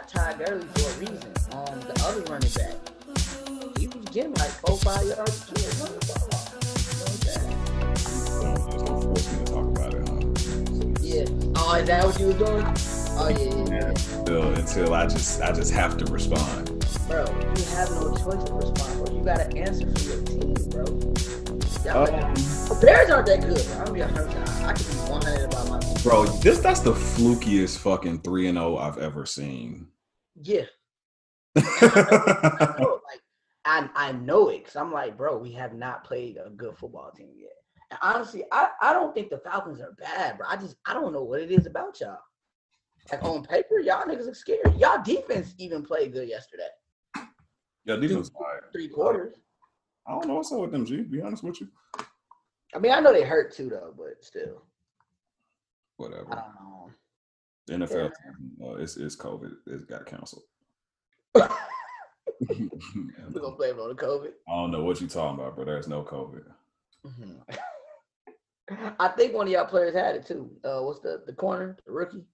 got Todd Gurley for a reason. Um, the other running back, he was getting like four, five yards a carry. Run the. You know what I'm saying? Don't, just force me to talk about it. Yeah. Oh, is that what you was doing? Oh yeah, yeah, yeah. Until, until I just I just have to respond. Bro, you have no choice to respond, bro. You gotta answer for your team, bro. Y'all, Um, Bears aren't that good, bro. I'm gonna be honest. I, I can be 100 about my team. Bro, this that's the flukiest fucking three and zero I've ever seen. Yeah. I know, like I I know it because I'm like, bro, we have not played a good football team yet. And honestly, I, I don't think the Falcons are bad, bro. I just I don't know what it is about y'all. Like on paper, y'all niggas are scary. Y'all defense even played good yesterday. yeah, these was fire. Three quarters. I don't know what's up with them, G. to Be honest with you. I mean, I know they hurt too though, but still, Whatever. I don't know. The NFL, uh, it's it's COVID. It's got canceled. We're gonna blame it on the COVID. I don't know what you're talking about, bro. There's no COVID. Mhm. I think one of y'all players had it too. Uh, what's the the corner, the rookie?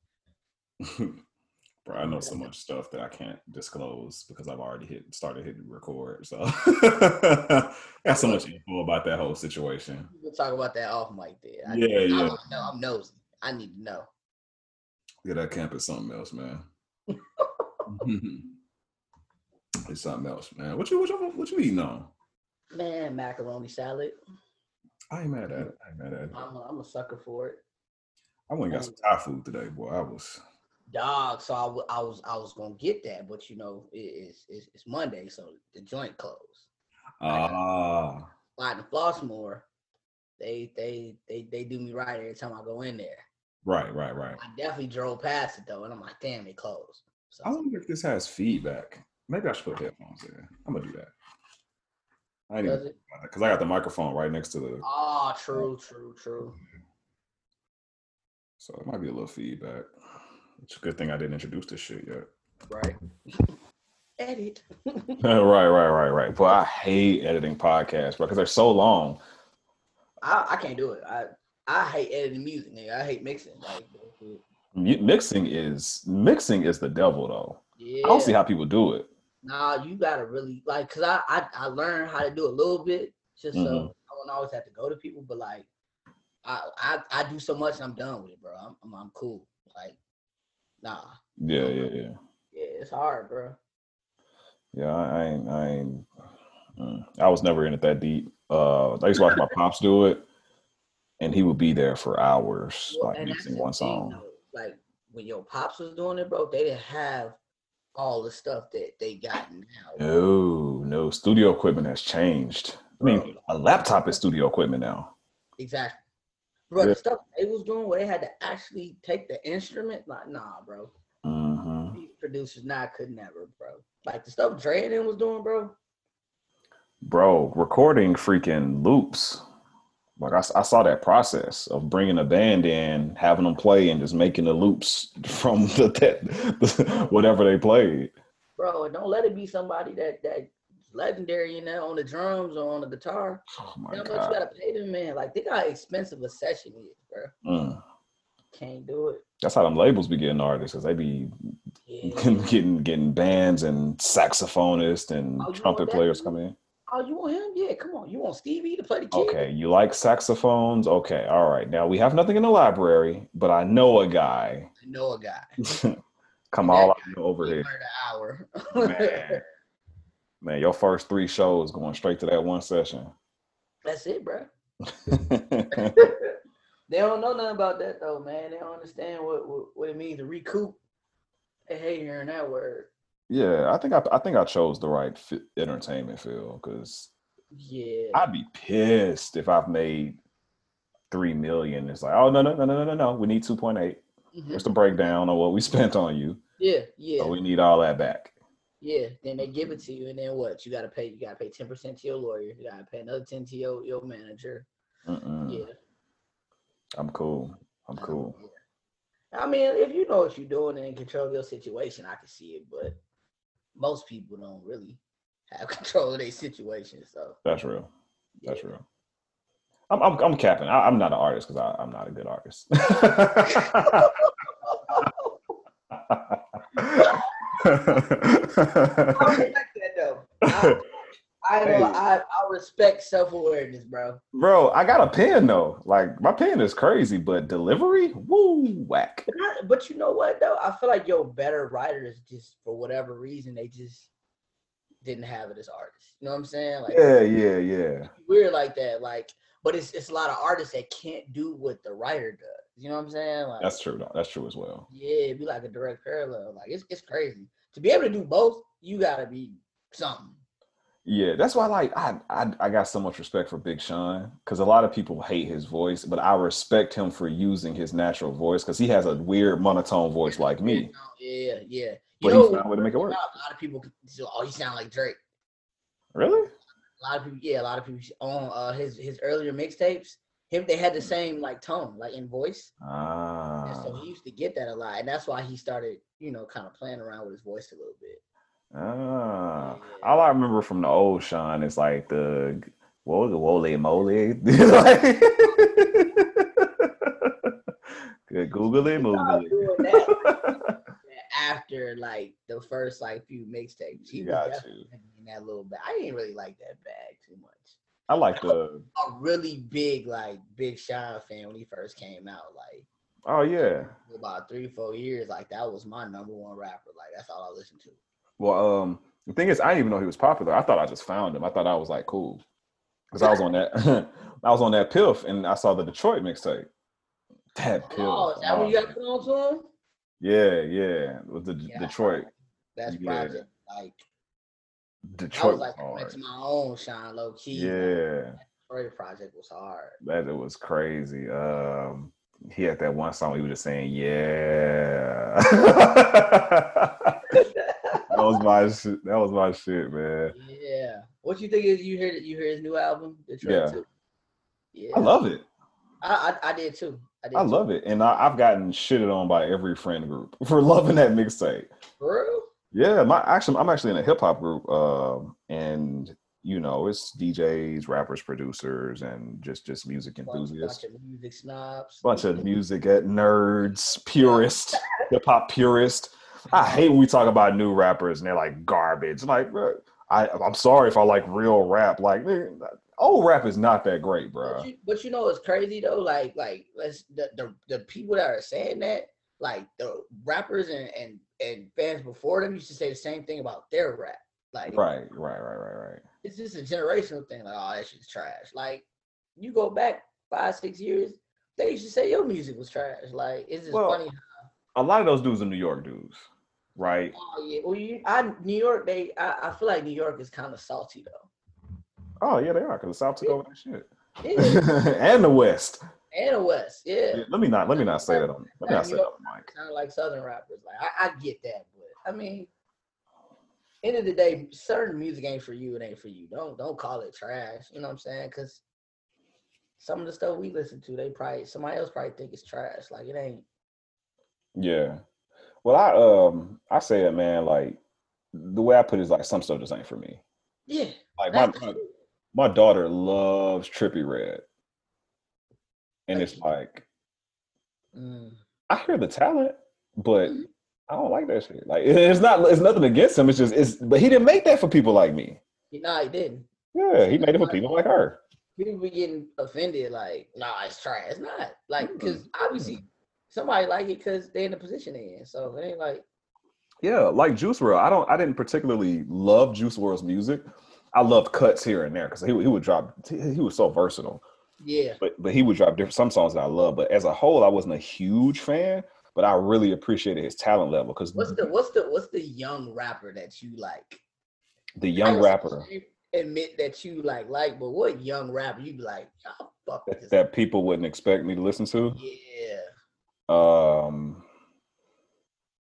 Bro, I know so much stuff that I can't disclose because I've already hit started hitting record. So got so much info about that whole situation. We'll talk about that off mic there. I, Yeah, I yeah. wanna know. I'm nosy. I need to know. Yeah, that camp is something else, man. it's something else, man. What you what you what you eating on? Man, macaroni salad. I ain't mad at it. I ain't mad at it. I'm a, I'm a sucker for it. I went and got um, some Thai food today, boy. I was Dog. So I, w- I was I was gonna get that, but you know it, it's, it's it's Monday, so the joint closed. ah Slide and Flossmoor, they they they they do me right every time I go in there. right, right, right. I definitely drove past it though, and I'm like, damn, it closed. So I wonder if this has feedback. Maybe I should put headphones in. I'm gonna do that. I it? because I got the microphone right next to the, Oh, true, true, true. so it might be a little feedback. It's a good thing I didn't introduce this shit yet. Right. Edit. right, right, right, right. But I hate editing podcasts because they're so long. I, I can't do it. I I hate editing music, nigga. I hate mixing. Like, Mixing is mixing is the devil though. yeah. I don't see how people do it. Nah, you gotta really like, cause I I, I learned how to do a little bit, just so Mhm. I don't always have to go to people. But like, I I, I do so much and I'm done with it, bro. I'm I'm, I'm cool. Like, nah, Yeah, yeah, yeah. yeah, it's hard, bro. Yeah, I, I ain't, I ain't, mm, I was never in it that deep. Uh, I used to watch my pops do it, and he would be there for hours, Well, like mixing one thing, song. though. Like when your pops was doing it, bro, they didn't have all the stuff that they got now. No, no, studio equipment has changed. I mean, a laptop is studio equipment now. Exactly. Bro, Yeah. the stuff they was doing where they had to actually take the instrument, like, nah, bro. hmm These producers now could never, bro. Like the stuff Dre and was doing, bro. Bro, recording freaking loops. Like I, I saw that process of bringing a band in, having them play, and just making the loops from the, that, whatever they played. Bro, and don't let it be somebody that that legendary, you know, on the drums or on the guitar. Oh my How much you gotta pay them, man? Like they got how expensive a session is, bro. Mm. Can't do it. That's how them labels be getting artists, cause they be Yeah. getting getting bands and saxophonists and Oh, trumpet players come in. Oh, you want him? Yeah, come on. You want Stevie to play the key? Okay, you like saxophones? Okay, all right. Now we have nothing in the library, but I know a guy. I know a guy. Come all over He here, an hour. Man. Your first three shows going straight to that one session. That's it, bro. They don't know nothing about that though, man. They don't understand what what, what it means to recoup. They hate hearing that word. yeah, I think I, I think I chose the right fi- entertainment field because Yeah. I'd be pissed if I've made three million. It's like, oh no no no no no no we need two point eight. Mhm. Here's the breakdown of what we spent on you. Yeah, yeah, So we need all that back. Yeah. Then they give it to you, and then what? You gotta pay. You gotta pay ten percent to your lawyer. You gotta pay another ten to your your manager. Mm-mm. Yeah. I'm cool. I'm cool. I mean, if you know what you're doing and control your situation, I can see it. But most people don't really have control of their situation. So That's real. yeah. That's real. I'm I'm, I'm capping. I, I'm not an artist because I'm not a good artist. I respect that though. I, I, know, I, I respect self awareness, bro. Bro, I got a pen though. Like my pen is crazy, but delivery, woo, whack. But, I, but you know what though? I feel like your better writers just for whatever reason they just didn't have it as artists. You know what I'm saying? Like yeah, yeah, yeah. Weird like that. Like, but it's it's a lot of artists that can't do what the writer does. You know what I'm saying? Like that's true. Though. That's true as well. Yeah, it'd be like a direct parallel. Like it's it's crazy to be able to do both. You gotta be something. Yeah, that's why like I I, I got so much respect for Big Sean because a lot of people hate his voice, but I respect him for using his natural voice because he has a weird monotone voice like me. Yeah, yeah. You but know, he found a way to make it work. A lot of people, oh, he sound like Drake. Really? A lot of people, yeah, a lot of people on uh, his his earlier mixtapes. Him, they had the same like tone, like in voice. Ah. And so he used to get that a lot, and that's why he started, you know, kind of playing around with his voice a little bit. Ah, all I remember from the old Sean is like the what was it? wole moly. Good Google it, it. After like the first like few mixtapes, he Got in that little bag. I didn't really like that bag too much. I like the a really big like Big Sean fan when he first came out. Like, oh yeah, about three four years. Like that was my number one rapper. Like that's all I listened to. Well, um, the thing is, I didn't even know he was popular. I thought I just found him. I thought I was like cool because I was on that. I was on that Piff, and I saw the Detroit mixtape. That Piff. Oh, is that oh, what you got put on to him? Yeah, yeah, with the yeah, Detroit. That's yeah. project like Detroit. I was like went to my own Sean low key. Yeah. Detroit project was hard. That it was crazy. Um, he had that one song he was just saying, "Yeah." that was my shit. That was my shit, man. Yeah. What you think is you hear you hear his new album? Detroit yeah. Too? Yeah. I love it. I I, I did too. I, did I love it, and I, have gotten shitted on by every friend group for loving that mixtape. For real? Yeah, my actually, I'm actually in a hip hop group, um, and you know, it's DJs, rappers, producers, and just just music enthusiasts. Bunch of music snobs. Bunch of music nerds, purists, hip hop purists. I hate when we talk about new rappers and they're like garbage. Like, bro, I I'm sorry if I like real rap. Like, man, old rap is not that great, bro. But you, but you know it's crazy though? Like, like let's the, the the people that are saying that, like the rappers and and and fans before them used to say the same thing about their rap. Like, right, right, right, right, right. It's just a generational thing. Like, oh, that shit's trash. Like, you go back five, six years, they used to say your music was trash. Like, it's just well, funny. How, a lot of those dudes are New York dudes right? Oh yeah. Well, you, I New York, they I, I feel like New York is kind of salty though. Oh yeah, they are because the South took over that shit. and the West. And the West, yeah. yeah. Let me not let me not say that on let me not say that on mic. Kind of like Southern rappers. Like I, I get that, but I mean, end of the day, certain music ain't for you. It ain't for you. Don't don't call it trash. You know what I'm saying? Because some of the stuff we listen to, they probably somebody else probably think it's trash. Like it ain't. Yeah. Well, I um I say it, man. Like the way I put it is like some stuff just ain't for me. Yeah. Like my my, my daughter loves Trippie Redd, and it's like mm. I hear the talent, but mm-hmm. I don't like that shit. Like it's not it's nothing against him. It's just it's but he didn't make that for people like me. No, he didn't. Yeah, he made it for people like her. People be getting offended, like, nah, it's trash. It's not like because obviously somebody like it because they're in the position they're in. So it ain't like yeah, like Juice WRLD. I don't. I didn't particularly love Juice WRLD's music. I loved cuts here and there because he he would drop. He was so versatile. Yeah. But but he would drop different some songs that I love. But as a whole, I wasn't a huge fan. But I really appreciated his talent level. Because what's the what's the what's the young rapper that you like? The young rapper. Admit that you like like, but what young rapper you like? Fuck that, that people wouldn't expect me to listen to. Yeah. Um,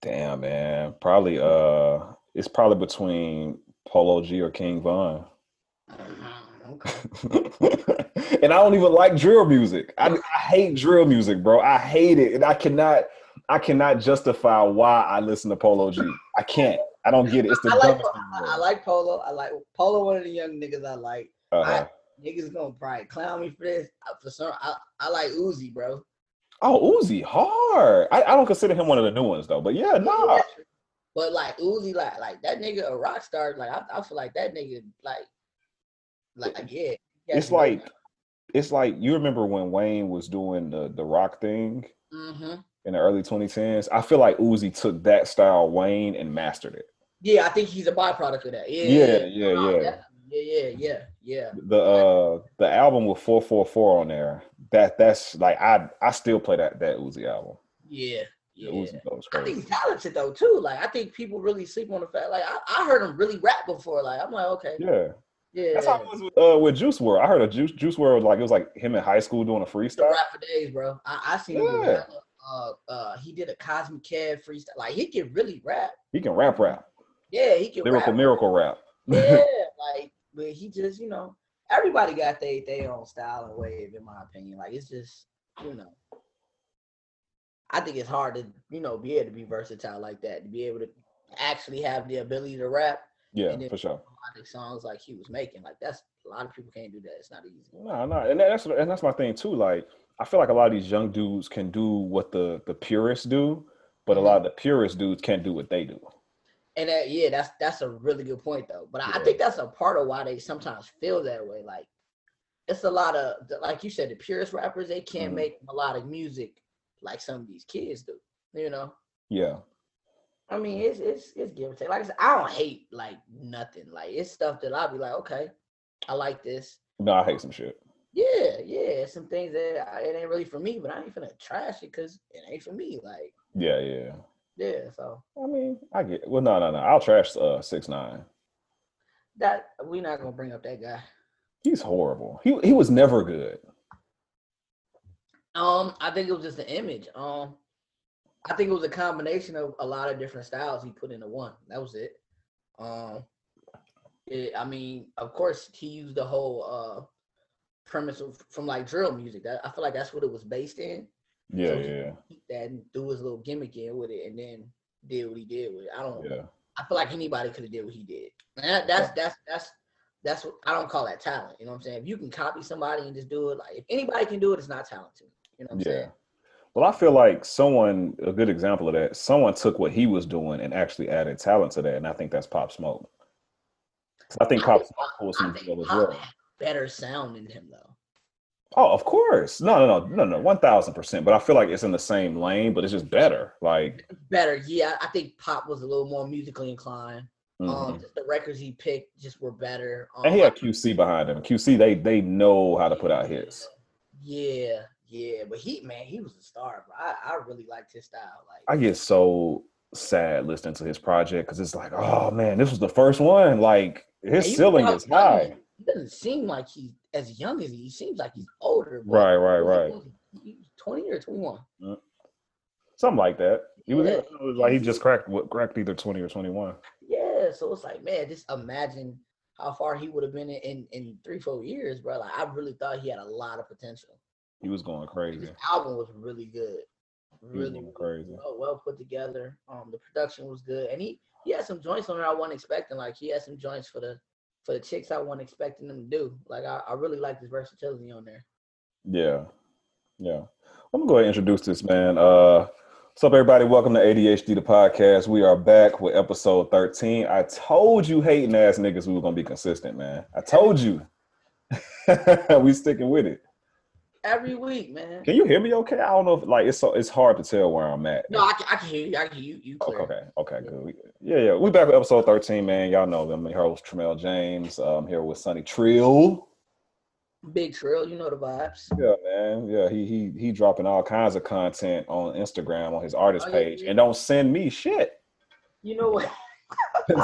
damn man, probably uh, it's probably between Polo G or King Von. and I don't even like drill music. I, I, hate drill music, bro. I hate it, and I cannot, I cannot justify why I listen to Polo G. I can't. I don't get it. It's the I like, I, I like Polo. I like Polo. One of the young niggas I like. Uh-huh. I, niggas gonna probably clown me for this. For some, I, I like Uzi, bro. Oh, Uzi, hard. I, I don't consider him one of the new ones though, but yeah, nah. But like Uzi, like like that nigga a rock star. Like I, I feel like that nigga like like yeah. It's like it's like you remember when Wayne was doing the the rock thing hmm in the early 2010s. I feel like Uzi took that style Wayne and mastered it. Yeah, I think he's a byproduct of that. Yeah, Yeah, yeah, yeah. yeah, yeah, yeah, yeah. The uh the album with 444 on there. That that's like I I still play that that Uzi album. Yeah, Yeah, yeah. Uzi I think he's talented though too. Like I think people really sleep on the fact. Like I, I heard him really rap before. Like I'm like, okay, Yeah. Yeah. That's how it was with, uh, with Juice WRLD. I heard a Juice Juice WRLD like it was like him in high school doing a freestyle. rap for days, bro. I, I seen him. do Yeah. hella, Uh, uh, he did a Cosmic Kev freestyle. Like he can really rap. He can rap rap. Yeah, he can Lyrical rap. miracle rap. Yeah, like, but he just, you know, everybody got their their own style and wave, in my opinion. Like it's just, you know, I think it's hard to, you know, be able to be versatile like that, to be able to actually have the ability to rap Yeah, for sure. songs like he was making. Like that's a lot of people can't do that. It's not easy. No, no, and that's and that's my thing too. Like I feel like a lot of these young dudes can do what the the purists do, but a Mhm. lot of the purist dudes can't do what they do. And that, yeah, that's that's a really good point though. But I Yeah. think that's a part of why they sometimes feel that way. Like it's a lot of the- like you said, the purest rappers they can't Mhm. make melodic music like some of these kids do. You know, Yeah, I mean, it's it's it's give and take. Like I said, I don't hate like nothing. Like it's stuff that I'll be like, okay, I like this. no, I hate some shit. Yeah, yeah, some things that I, it ain't really for me, but I ain't finna trash it because it ain't for me. Like, Yeah, yeah. yeah, so I mean, I get. Well, no, no, no. I'll trash uh six nine. that we not gonna bring up that guy. He's horrible. He he was never good. Um, I think it was just the image. Um, I think it was a combination of a lot of different styles he put into one. That was it. Um, it, I mean, of course, he used the whole uh premise of, from like drill music. That I feel like that's what it was based in. Yeah, So yeah, that and do his little gimmick in with it, and then did what he did with it. I don't. yeah. I feel like anybody could have did what he did. And that, that's that's that's that's what I don't call that talent. You know what I'm saying? If you can copy somebody and just do it, like if anybody can do it, it's not talent to me. You know what I'm Yeah. saying? Well, I feel like someone, a good example of that, someone took what he was doing and actually added talent to that. And I think that's Pop Smoke. I think I Pop Smoke pulls I some as well. better sound than him though. Oh, of course. No, no, no, no, no, 1000%. But I feel like it's in the same lane, but it's just better. Like, Better, yeah. I think Pop was a little more musically inclined. mhm. Um, the records he picked just were better. Um, and he had QC behind him. QC, they they know how to put out hits. Yeah, yeah. But he, man, he was a star, bro. I, I really liked his style. Like, I get so sad listening to his project because it's like, oh man, this was the first one. Like his you ceiling is how young he high. He doesn't seem like he's as young as he, he seems like he's older. Right, right, right. was he, he was Twenty or twenty-one. Mm. Something like that. He was, Yeah. was like he just cracked what cracked either 20 or 21. Yeah, so it's like, man, just imagine how far he would have been in, in in three, four years, bro. Like, I really thought he had a lot of potential. He was going crazy. His album was really good, was really, really crazy. well, well put together. Um, the production was good, and he he had some joints on there I wasn't expecting. Like, he had some joints for the for the chicks I wasn't expecting them to do. Like, I, I really like his versatility on there. Yeah. Yeah. I'm gonna go ahead and introduce this man. Uh what's up everybody? Welcome to ADHD the podcast. We are back with episode 13. I told you hating ass niggas we were gonna be consistent, man. I told you. we sticking with it. Every week, man. Can you hear me okay? I don't know if like it's so it's hard to tell where I'm at. No, I can, I can hear you. I can hear you. You Okay, clear. okay, okay, good. Yeah, yeah. We back with episode 13, man. Y'all know them. I'm here with Tremel James. I'm here with Sonny Trill. Big Trill, you know the vibes. Yeah, man. Yeah, he he he dropping all kinds of content on Instagram on his artist Oh, yeah, page, yeah. and don't send me shit. You know what?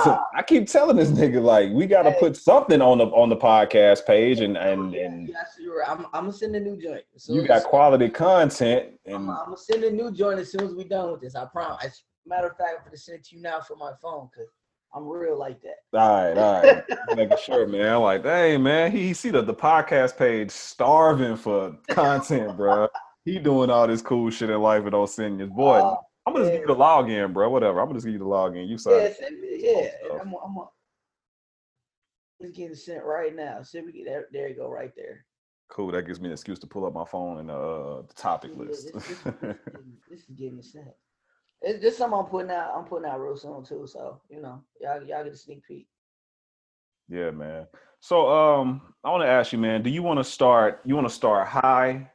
So I keep telling this nigga like we got to Hey. put something on the on the podcast page, and and and yes, you're right. I'm, I'm gonna send a new joint. You got quality content, and I'm gonna send a new joint as soon as we done with this. I promise. As a matter of fact, I'm gonna send it to you now from my phone because I'm real like that. all right, all right, making sure, man. I'm like, hey, man, he, see the the podcast page starving for content, bro. He doing all this cool shit in life and don't send his boy. Uh, I'm gonna just give you the login, bro. Whatever. I'm gonna just give you the login. You sign. yeah, send me. Yeah, I'm, I'm, it's getting sent right now. See, we get there. There you go, right there. Cool. That gives me an excuse to pull up my phone and uh the topic Yeah, list. This, this, this, is getting- this is getting sent. It's just something I'm putting out. I'm putting out real soon too. So you know, y'all y'all get a sneak peek. Yeah, man. So um, I want to ask you, man. Do you want to start? You want to start high,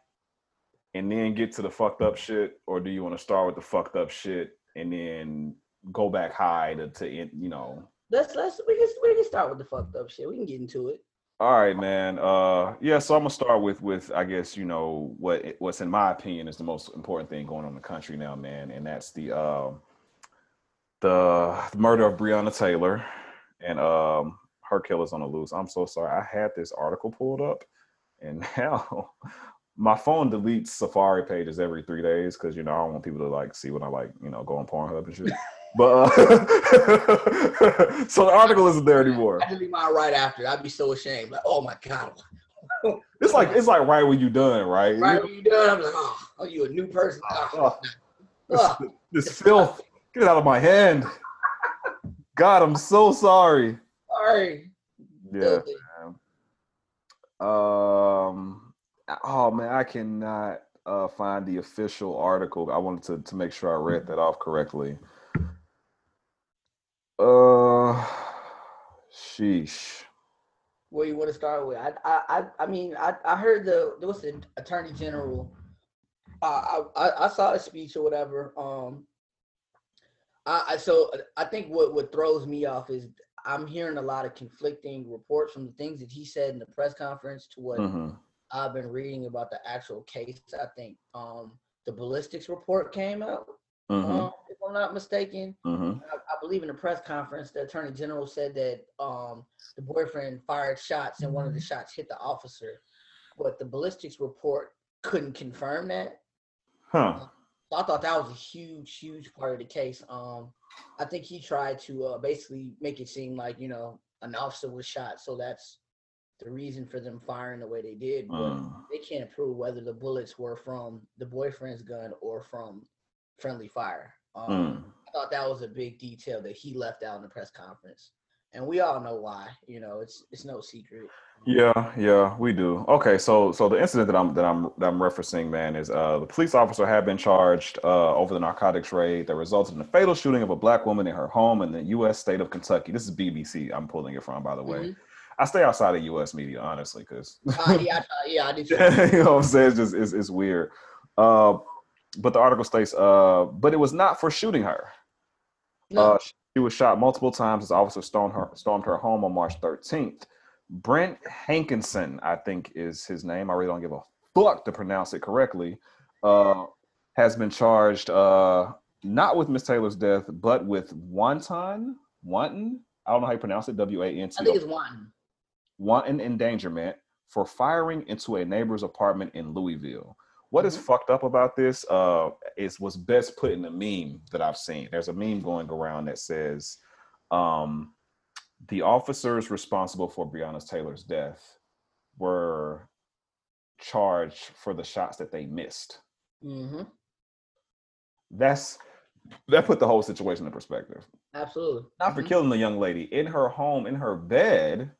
and then get to the fucked up shit, or do you want to start with the fucked up shit and then go back high to, to you know? Let's let's we can we can start with the fucked up shit. We can get into it. All right, man. Uh, yeah. So I'm gonna start with with I guess you know what what's in my opinion is the most important thing going on in the country now, man, and that's the uh, the, the murder of Breonna Taylor and um her killers on the loose. I'm so sorry. I had this article pulled up, and now my phone deletes Safari pages every three days because you know I don't want people to like see when I like you know go on Pornhub and shit. But uh, so the article isn't there anymore. I delete mine right after. I'd be so ashamed. Like, oh my god. it's like it's like right when you done, right? Right when you done, I'm like, oh, are you a new person? Oh, oh, this, this filth, get it out of my hand. God, I'm so sorry. Sorry. Yeah. Um. Oh man, I cannot uh, find the official article. I wanted to to make sure I read that off correctly. Uh, sheesh. Where you want to start with? I I I mean I I heard the there was the attorney general. Uh, I, I I saw a speech or whatever. Um. I, I so I think what what throws me off is I'm hearing a lot of conflicting reports from the things that he said in the press conference to what mm-hmm. I've been reading about the actual case. I think um, the ballistics report came out, mm-hmm. um, if I'm not mistaken. Mm-hmm. I, I, believe in the press conference, the attorney general said that um, the boyfriend fired shots and one of the shots hit the officer, but the ballistics report couldn't confirm that. Huh. So I thought that was a huge, huge part of the case. Um, I think he tried to uh, basically make it seem like you know an officer was shot, so that's the reason for them firing the way they did. But mm. they can't prove whether the bullets were from the boyfriend's gun or from friendly fire. Um, mm. I thought that was a big detail that he left out in the press conference, and we all know why. You know, it's it's no secret. Yeah, yeah, we do. Okay, so so the incident that I'm that I'm that I'm referencing, man, is uh the police officer had been charged uh over the narcotics raid that resulted in the fatal shooting of a black woman in her home in the U.S. state of Kentucky. This is BBC. I'm pulling it from, by the way. Mm-hmm. I stay outside of U.S. media, honestly, because uh, yeah, yeah, I do. you know what I'm saying? It's just it's, it's weird. Uh, but the article states, uh, but it was not for shooting her. No. Uh, she was shot multiple times as officers stormed her stormed her home on March 13th. Brent Hankinson, I think is his name. I really don't give a fuck to pronounce it correctly. Uh, has been charged uh, not with Miss Taylor's death, but with wanton, wanton. I don't know how you pronounce it. W A N T. I think it's wanton. Wanton endangerment for firing into a neighbor's apartment in Louisville. What is mm-hmm. fucked up about this uh, is what's best put in the meme that I've seen. There's a meme going around that says, um, the officers responsible for Breonna Taylor's death were charged for the shots that they missed. Mm-hmm. That's that put the whole situation in perspective. Absolutely. Not mm-hmm. for killing the young lady in her home, in her bed,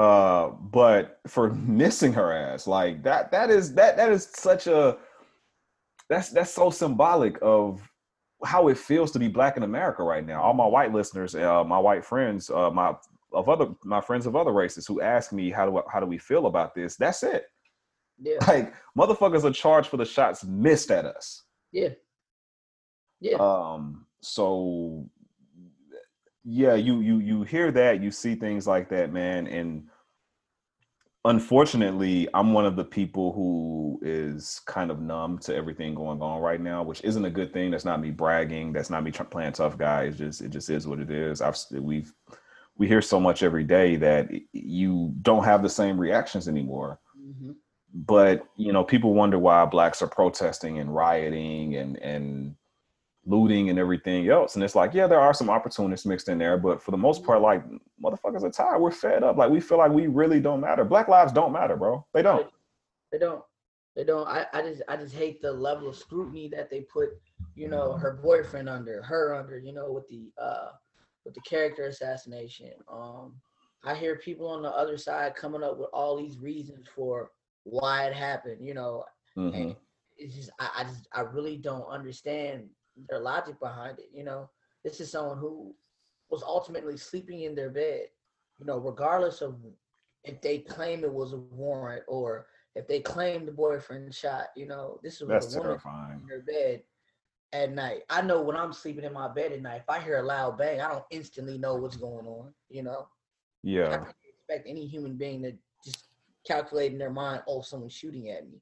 uh, but for missing her ass. Like that. That is that. That is such a. That's that's so symbolic of how it feels to be black in America right now. All my white listeners, uh, my white friends, uh, my of other my friends of other races who ask me how do how do we feel about this? That's it. Yeah. Like motherfuckers are charged for the shots missed at us. Yeah. Yeah. Um. So yeah, you you you hear that, you see things like that, man, and unfortunately, I'm one of the people who is kind of numb to everything going on right now, which isn't a good thing. That's not me bragging. That's not me playing tough guy. It's just it just is what it is. I've we've we hear so much every day that you don't have the same reactions anymore. Mm-hmm. But you know, people wonder why blacks are protesting and rioting and and looting and everything else. And it's like, yeah, there are some opportunists mixed in there, but for the most part, like motherfuckers are tired. We're fed up. Like we feel like we really don't matter. Black lives don't matter, bro. They don't. They don't. They don't. I, I just I just hate the level of scrutiny that they put, you know, her boyfriend under, her under, you know, with the uh with the character assassination. Um I hear people on the other side coming up with all these reasons for why it happened, you know. Mm-hmm. it's just I, I just I really don't understand their logic behind it. You know, this is someone who was ultimately sleeping in their bed. You know, regardless of if they claim it was a warrant or if they claim the boyfriend shot. You know, this is That's a woman terrifying. in their bed at night. I know when I'm sleeping in my bed at night, if I hear a loud bang, I don't instantly know what's going on. You know, Yeah. I can't expect any human being to just calculate in their mind, oh, someone's shooting at me.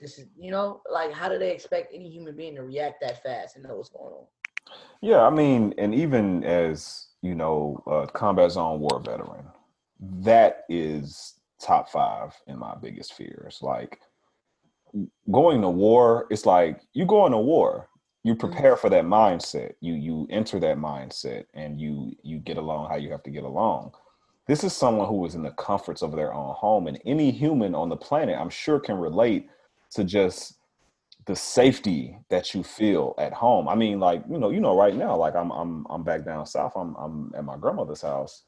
This is, you know, like how do they expect any human being to react that fast and know what's going on? Yeah, I mean, and even as you know, a combat zone war veteran, that is top five in my biggest fears. Like going to war, it's like you go into war, you mm-hmm. prepare for that mindset. You you enter that mindset, and you you get along how you have to get along. This is someone who is in the comforts of their own home, and any human on the planet, I'm sure, can relate to just the safety that you feel at home. I mean, like you know, you know, right now, like I'm I'm I'm back down south. I'm I'm at my grandmother's house,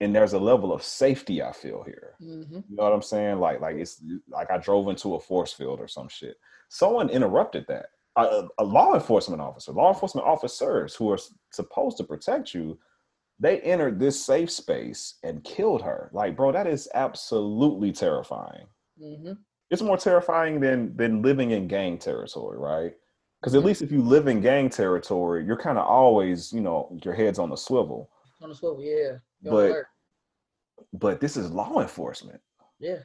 and there's a level of safety I feel here. Mm-hmm. You know what I'm saying? Like like it's like I drove into a force field or some shit. Someone interrupted that. A, a law enforcement officer, law enforcement officers who are supposed to protect you, they entered this safe space and killed her. Like, bro, that is absolutely terrifying Mm-hmm. It's more terrifying than than living in gang territory, right? Because at least if you live in gang territory, you're kind of always, you know, your head's on the swivel. On the swivel, yeah. You're But- alert. But this is law enforcement. Yeah.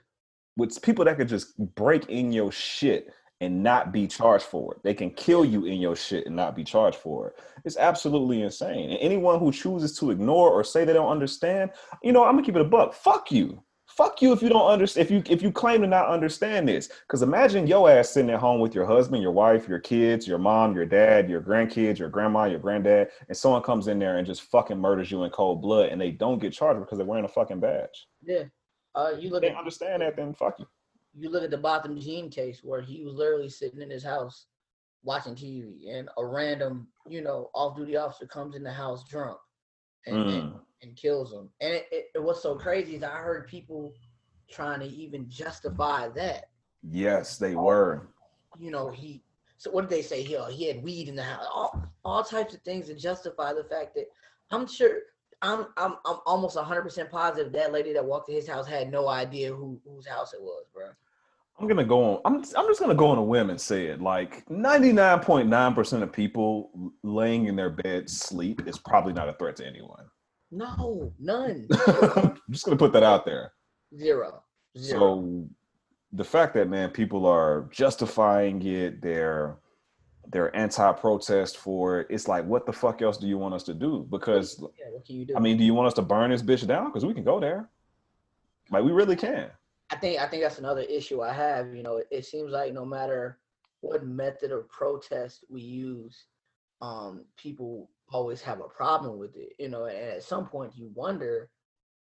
With people that could just break in your shit and not be charged for it. They can kill you in your shit and not be charged for it. It's absolutely insane. And anyone who chooses to ignore or say they don't understand, you know, I'm gonna keep it a buck. Fuck you. Fuck you if you don't understand if you if you claim to not understand this. Because imagine your ass sitting at home with your husband, your wife, your kids, your mom, your dad, your grandkids, your grandma, your granddad, and someone comes in there and just fucking murders you in cold blood and they don't get charged because they're wearing a fucking badge. Yeah. Uh, you look they at understand that, then fuck you. you look at the Botham Jean case where he was literally sitting in his house watching TV, and a random, you know, off-duty officer comes in the house drunk and, and, Mm. and kills him. And it, it, what's so crazy is I heard people trying to even justify that. Yes, they oh, were. You know, he. So what did they say? He he had weed in the house. All all types of things to justify the fact that I'm sure. I'm I'm I'm almost 100% positive that lady that walked to his house had no idea who whose house it was, bro. I'm gonna go on. I'm I'm just gonna go on a whim and say it. Like 99.9% of people laying in their bed sleep is probably not a threat to anyone. No, none. I'm just gonna put that out there. Zero. Zero. So the fact that man, people are justifying it, they're they're anti-protest for it. It's like, what the fuck else do you want us to do? Because yeah, what can you do? I mean, do you want us to burn this bitch down? Because we can go there. Like we really can. I think I think that's another issue I have. You know, it, it seems like no matter what method of protest we use, um, people always have a problem with it. You know, and at some point you wonder,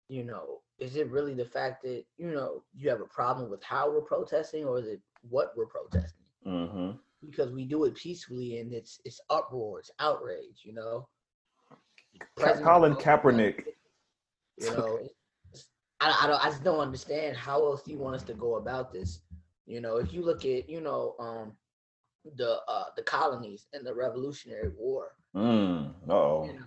you know, is it really the fact that you know you have a problem with how we're protesting, or is it what we're protesting? hmm Because we do it peacefully, and it's it's uproar, it's outrage. You know, Colin Kaepernick. You know, I, I don't I just don't understand how else do you want us to go about this. You know, if you look at you know um the uh the colonies and the Revolutionary War, Mm. Oh. you know,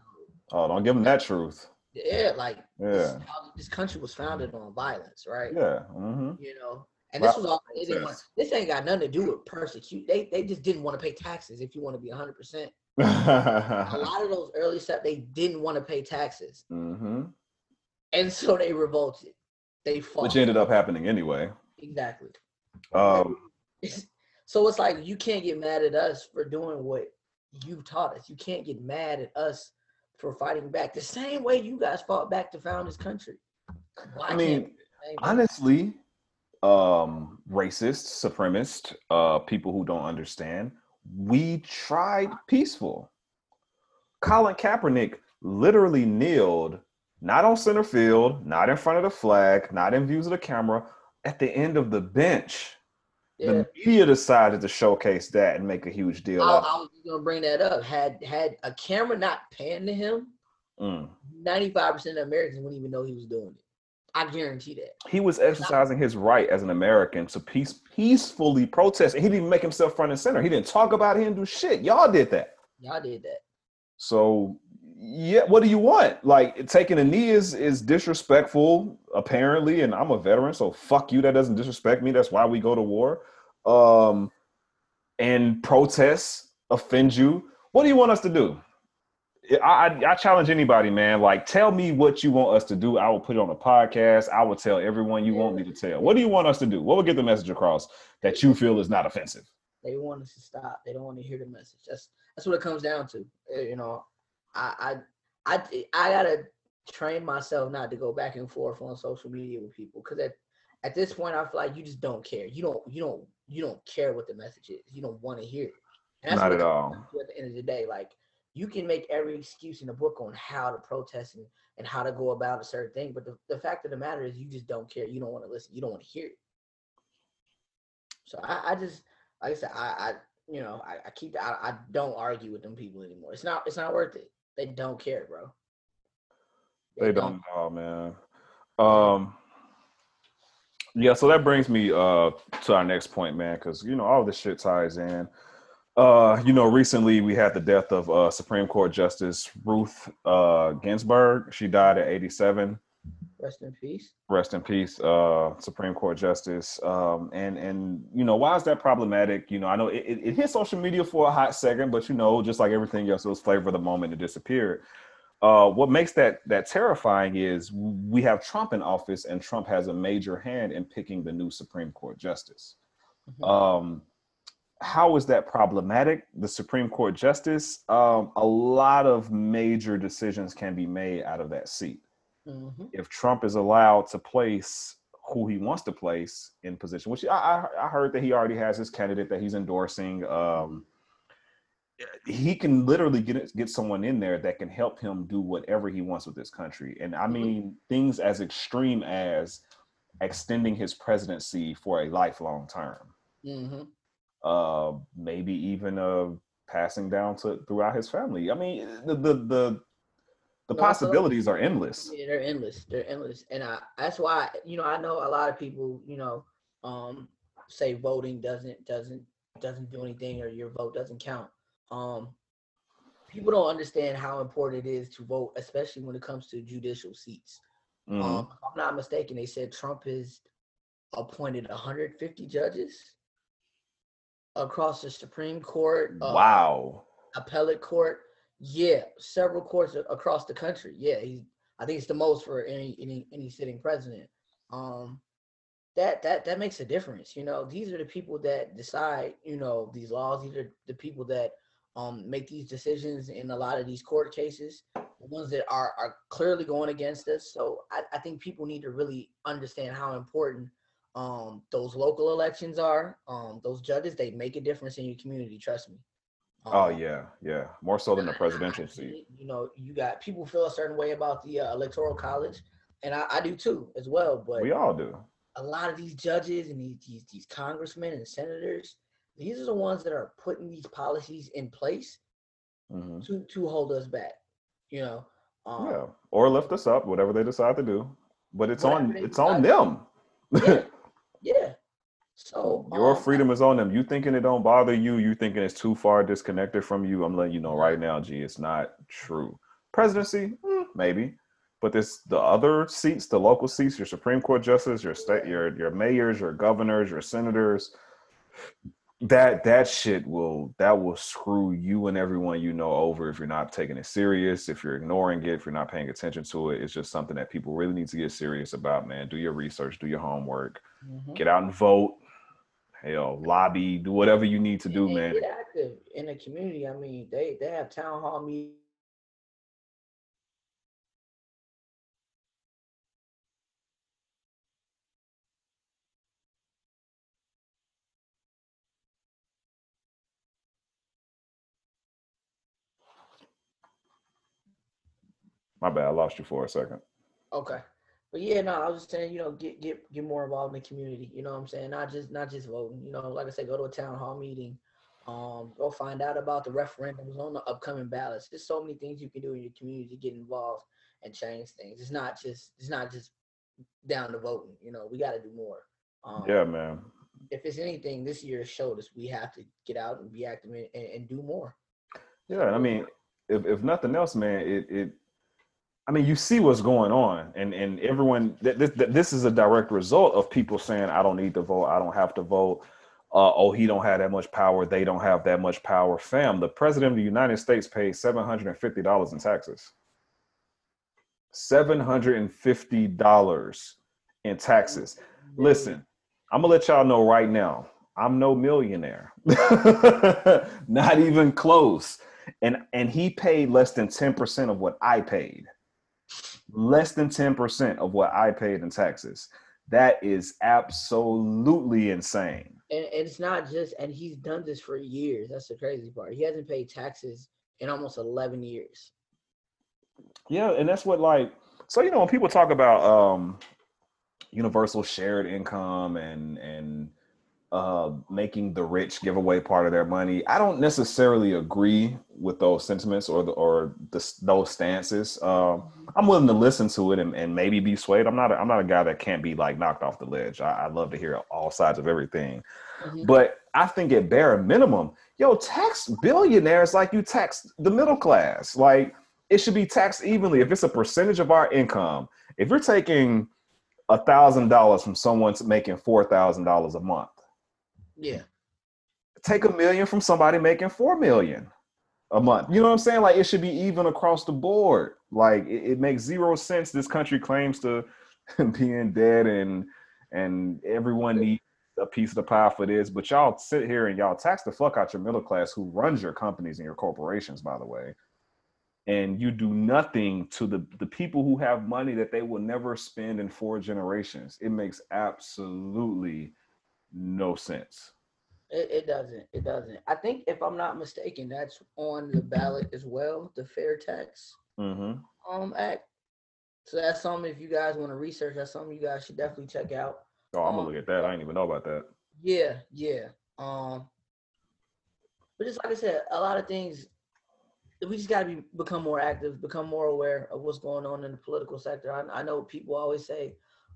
Oh, don't give them that truth. yeah, like Yeah. how this country was founded on violence, right? Yeah. hmm You know, and this was all. Didn't want, this ain't got nothing to do with persecute. They they just didn't want to pay taxes. If you want to be hundred percent, a lot of those early stuff they didn't want to pay taxes, Mm-hmm. and so they revolted. They fought. Which ended up happening anyway. exactly. Um, so it's like you can't get mad at us for doing what you taught us. You can't get mad at us for fighting back the same way you guys fought back to found this country. Why I mean, we do the same thing? honestly, um, racist, supremacist, uh, people who don't understand, we tried peaceful. Colin Kaepernick literally kneeled, not on center field, not in front of the flag, not in views of the camera, at the end of the bench. Yeah. The media decided to showcase that and make a huge deal I, I was gonna bring that up. Had had a camera not panned to him, Mm. ninety five percent of Americans wouldn't even know he was doing it. I guarantee that. He was exercising his right as an American to peace, peacefully protest, and he didn't make himself front and center. He didn't talk about it. He didn't do shit. Y'all did that. Y'all did that. So yeah, what do you want? Like taking a knee is is disrespectful, apparently, and I'm a veteran, so fuck you. That doesn't disrespect me. That's why we go to war. Um, and protests offend you. What do you want us to do? I, I, I challenge anybody, man. Like, tell me what you want us to do. I will put it on a podcast. I will tell everyone you want me to tell. What do you want us to do? What will get the message across that you feel is not offensive? They want us to stop. They don't want to hear the message. That's that's what it comes down to. Eh, you know, I I I, I gotta train myself not to go back and forth on social media with people because at at this point I feel like you just don't care. You don't you don't you don't care what the message is. You don't want to hear it. not at all. At the end of the day, like you can make every excuse in the book on how to protest and, and how to go about a certain thing, but the, the fact of the matter is you just don't care. You don't want to listen. You don't want to hear it. So I, I just like I said, I, I you know, I, I keep I, I don't argue with them people anymore. It's not it's not worth it. They don't care, bro. They, they don't know, man. Um yeah, so that brings me uh to our next point, man, because you know all this shit ties in. Uh, you know, recently we had the death of uh, Supreme Court Justice Ruth uh, Ginsburg. She died at 87. Rest in peace. Rest in peace, uh, Supreme Court Justice. Um, and and you know, why is that problematic? You know, I know it, it, it hit social media for a hot second, but you know, just like everything else, it was flavor of the moment. It disappeared. Uh, what makes that that terrifying is we have Trump in office, and Trump has a major hand in picking the new Supreme Court justice. Mm-hmm. Um, how is that problematic? The Supreme Court justice, um, a lot of major decisions can be made out of that seat. Mm-hmm. If Trump is allowed to place who he wants to place in position, which I, I, heard that he already has his candidate that he's endorsing. Um, he can literally get get someone in there that can help him do whatever he wants with this country, and I mm-hmm. mean mm-hmm. things as extreme as extending his presidency for a lifelong term. Mm-hmm uh, maybe even uh, passing down to throughout his family. I mean, the the the, the possibilities are endless. Yeah, they're endless. They're endless, and I, that's why you know I know a lot of people you know um, say voting doesn't doesn't doesn't do anything or your vote doesn't count. Um, people don't understand how important it is to vote, especially when it comes to judicial seats. Mm-hmm. Um, I'm not mistaken, they said Trump has appointed 150 judges across the Supreme Court. Uh, wow. Appellate court. Yeah, several courts across the country. Yeah, he's. I think it's the most for any any any sitting president. Um, that that that makes a difference. You know, these are the people that decide. You know, these laws. These are the people that um make these decisions in a lot of these court cases. The ones that are are clearly going against us. So I, I think people need to really understand how important um, those local elections are, um, those judges, they make a difference in your community. Trust me. Um, oh yeah, yeah, more so than the presidential seat. You know, you got people feel a certain way about the uh, electoral college, and I, I, do too as well. But we all do. A lot of these judges and these, these these congressmen and senators, these are the ones that are putting these policies in place mm-hmm. to to hold us back. You know. Um, yeah, or lift us up, whatever they decide to do. But it's on it's on them. Yeah. So your um, freedom is on them. You thinking it don't bother you? You thinking it's too far disconnected from you? I'm letting you know right now, G, it's not true. Presidency, mm, maybe, but this the other seats, the local seats, your Supreme Court justices, your state, your your mayors, your governors, your senators, that that shit will that will screw you and everyone you know over if you're not taking it serious if you're ignoring it if you're not paying attention to it it's just something that people really need to get serious about man do your research do your homework mm-hmm. get out and vote hell lobby do whatever you need to do man get active in the community i mean they they have town hall meetings My bad. I lost you for a second. Okay. But yeah, no, I was just saying, you know, get get get more involved in the community. You know what I'm saying? Not just not just voting. You know, like I said, go to a town hall meeting. Um, go find out about the referendums on the upcoming ballots. There's so many things you can do in your community to get involved and change things. It's not just it's not just down to voting. You know, we got to do more. Um, yeah, man. If it's anything, this year showed us we have to get out and be active and, and do more. Yeah, I mean, if if nothing else, man, it it. I mean, you see what's going on, and and everyone. This this is a direct result of people saying, "I don't need to vote. I don't have to vote." Uh, oh, he don't have that much power. They don't have that much power. Fam, the president of the United States pays seven hundred and fifty dollars in taxes. Seven hundred and fifty dollars in taxes. Listen, I'm gonna let y'all know right now. I'm no millionaire. Not even close. And and he paid less than 10% of what I paid. Less than 10% of what I paid in taxes. That is absolutely insane. And, and it's not just and he's done this for years. That's the crazy part. He hasn't paid taxes in almost 11 years. Yeah, and that's what like so you know when people talk about um universal shared income and and uh, making the rich give away part of their money. I don't necessarily agree with those sentiments or the, or the, those stances. Uh, I'm willing to listen to it and, and, maybe be swayed. I'm not a, I'm not a guy that can't be like knocked off the ledge. I, I love to hear all sides of everything, mm-hmm. but I think at bare minimum, yo, tax billionaires like you tax the middle class. Like it should be taxed evenly. If it's a percentage of our income, if you're taking a thousand dollars from someone making four thousand dollars a month yeah. Take a million from somebody making four million a month. You know what I'm saying? Like it should be even across the board. Like it, it makes zero sense. This country claims to be in debt and and everyone needs a piece of the pie for this, but y'all sit here and y'all tax the fuck out your middle class who runs your companies and your corporations, by the way. And you do nothing to the, the people who have money that they will never spend in four generations. It makes absolutely no sense. It, it, doesn't. It doesn't. I think if I'm not mistaken, that's on the ballot as well, the Fair Tax mm-hmm. um Act. So that's something if you guys want to research, that's something you guys should definitely check out. Oh, I'm um, gonna look at that. I didn't even know about that. Yeah, yeah. Um, but just like I said, a lot of things we just got to be become more active, become more aware of what's going on in the political sector. I, I know people always say,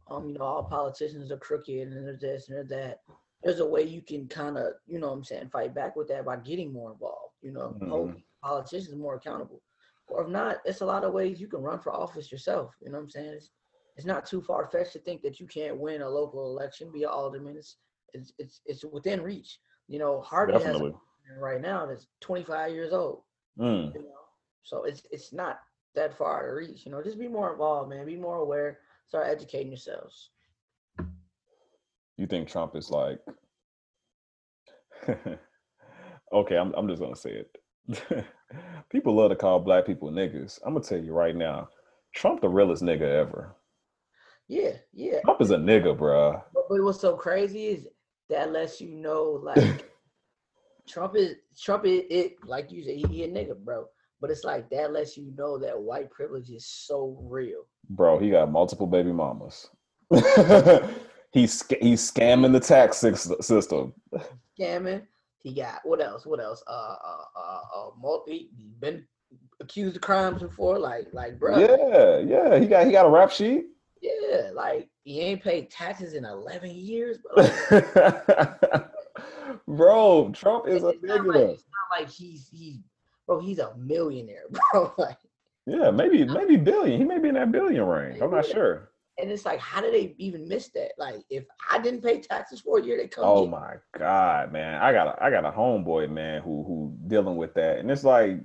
um, you know, all politicians are crooked and there's this and there's that. There's a way you can kind of, you know what I'm saying, fight back with that by getting more involved, you know, mm-hmm. hold politicians more accountable. Or if not, it's a lot of ways you can run for office yourself. You know what I'm saying? It's, it's not too far fetched to think that you can't win a local election, be an alderman. It's, it's, it's, it's within reach. You know, Harvey Definitely. has right now that's 25 years old. Mm. You know, so it's it's not that far to reach. You know, just be more involved, man. Be more aware start educating yourselves. You think Trump is like okay, I'm I'm just gonna say it. people love to call black people niggas. I'm gonna tell you right now, Trump the realest nigga ever. Yeah, yeah. Trump is a nigga, bro. But, but what's so crazy is that lets you know, like, Trump is Trump is it, like you said, he, he a nigga, bro. But it's like that lets you know that white privilege is so real. Bro, he got multiple baby mamas. He's he's scamming the tax system. Scamming. He got what else? What else? Uh, uh, uh, uh multi. He's been accused of crimes before. Like, like, bro. Yeah, yeah. He got he got a rap sheet. Yeah, like he ain't paid taxes in eleven years. Like, bro, Trump is a nigga. Like, it's not like he's he's bro, he's a millionaire, bro. like, yeah, maybe maybe billion. He may be in that billion range. I'm not sure. And it's like, how did they even miss that? Like, if I didn't pay taxes for a year, they come. Oh my god, man! I got a, I got a homeboy, man, who who dealing with that, and it's like,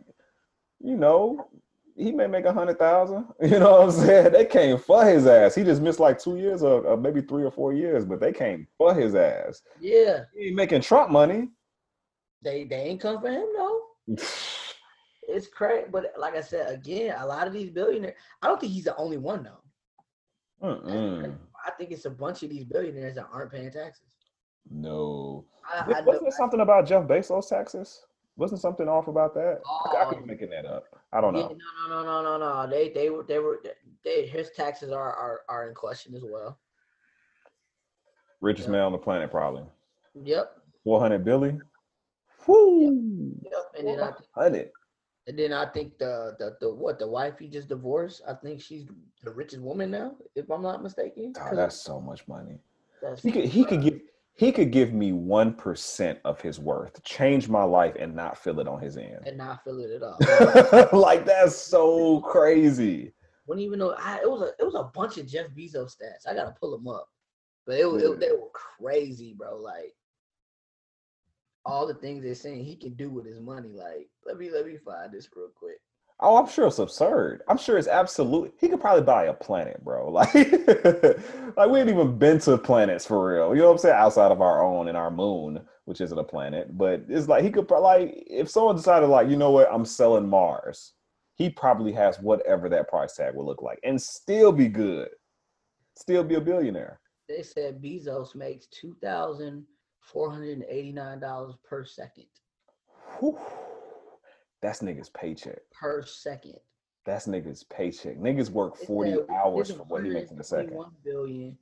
you know, he may make a hundred thousand. You know what I'm saying? They came for his ass. He just missed like two years or, or maybe three or four years, but they came for his ass. Yeah, he ain't making Trump money. They they ain't come for him though. it's crazy. But like I said, again, a lot of these billionaires, I don't think he's the only one though. Mm-mm. I think it's a bunch of these billionaires that aren't paying taxes. No. I, I Wasn't there something about Jeff Bezos taxes? Wasn't something off about that? I, I could be um, making that up. I don't know. No, no, no, no, no, no. They, they were, they were, they, his taxes are, are, are in question as well. Richest yep. man on the planet, probably. Yep. Four hundred billion. Whoo. Yep. And then I, hundred. And then I think the the the what the wife he just divorced. I think she's the richest woman now, if I'm not mistaken. Oh, that's so much money. That's he could he could get he could give me one percent of his worth, change my life, and not feel it on his end. and not feel it at all. like that's so crazy. Wouldn't even know. I, it was a it was a bunch of Jeff Bezos stats. I gotta pull them up, but it was it, they were crazy, bro. Like all the things they're saying he can do with his money. Like let me let me find this real quick. Oh, I'm sure it's absurd. I'm sure it's absolute. He could probably buy a planet, bro. Like, like we ain't even been to planets for real. You know what I'm saying? Outside of our own and our moon, which isn't a planet, but it's like he could like if someone decided like, you know what, I'm selling Mars. He probably has whatever that price tag would look like, and still be good, still be a billionaire. They said Bezos makes two thousand four hundred and eighty nine dollars per second. Whew. That's niggas paycheck. Per second. That's niggas paycheck. Niggas work 40 said hours for what he makes in a second. 1 billion.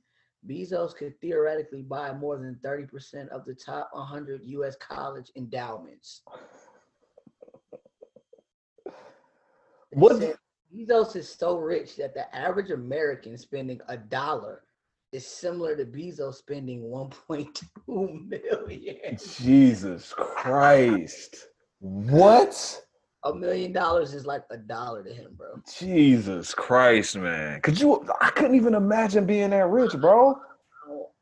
Bezos could theoretically buy more than 30% of the top 100 U.S. college endowments. What- Bezos is so rich that the average American spending a dollar is similar to Bezos spending 1.2 million. Jesus Christ. What? A million dollars is like a dollar to him, bro. Jesus Christ, man. Could you I couldn't even imagine being that rich, bro.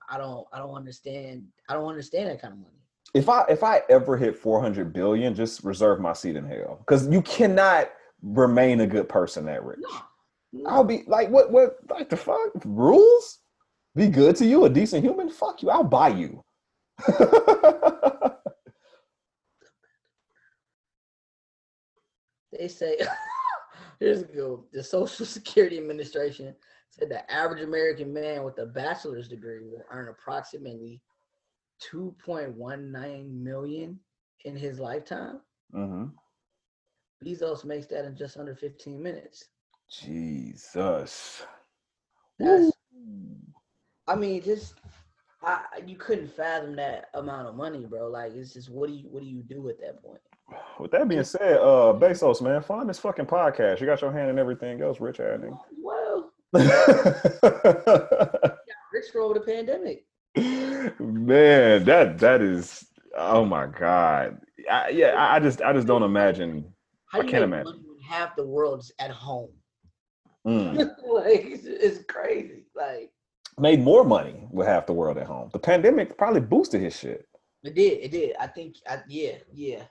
I don't, I don't, understand. I don't understand that kind of money. If I if I ever hit 400 billion, just reserve my seat in hell cuz you cannot remain a good person that rich. No, I'll be like what what like the fuck? Rules? Be good to you, a decent human? Fuck you. I'll buy you. They say, here's a good. The Social Security Administration said the average American man with a bachelor's degree will earn approximately 2.19 million in his lifetime. hmm Bezos makes that in just under 15 minutes. Jesus. That's. I mean, just I you couldn't fathom that amount of money, bro. Like it's just what do you what do you do at that point? With that being said, uh, Bezos, man, find this fucking podcast. You got your hand in everything else, rich ass Well, rich for over the pandemic. man, that that is. Oh my god. I, yeah, I, I just I just don't imagine. I can't imagine. half the world's at home? Mm. like it's, it's crazy. Like Made more money with half the world at home. The pandemic probably boosted his shit. it did, it did. I think, I, yeah, yeah.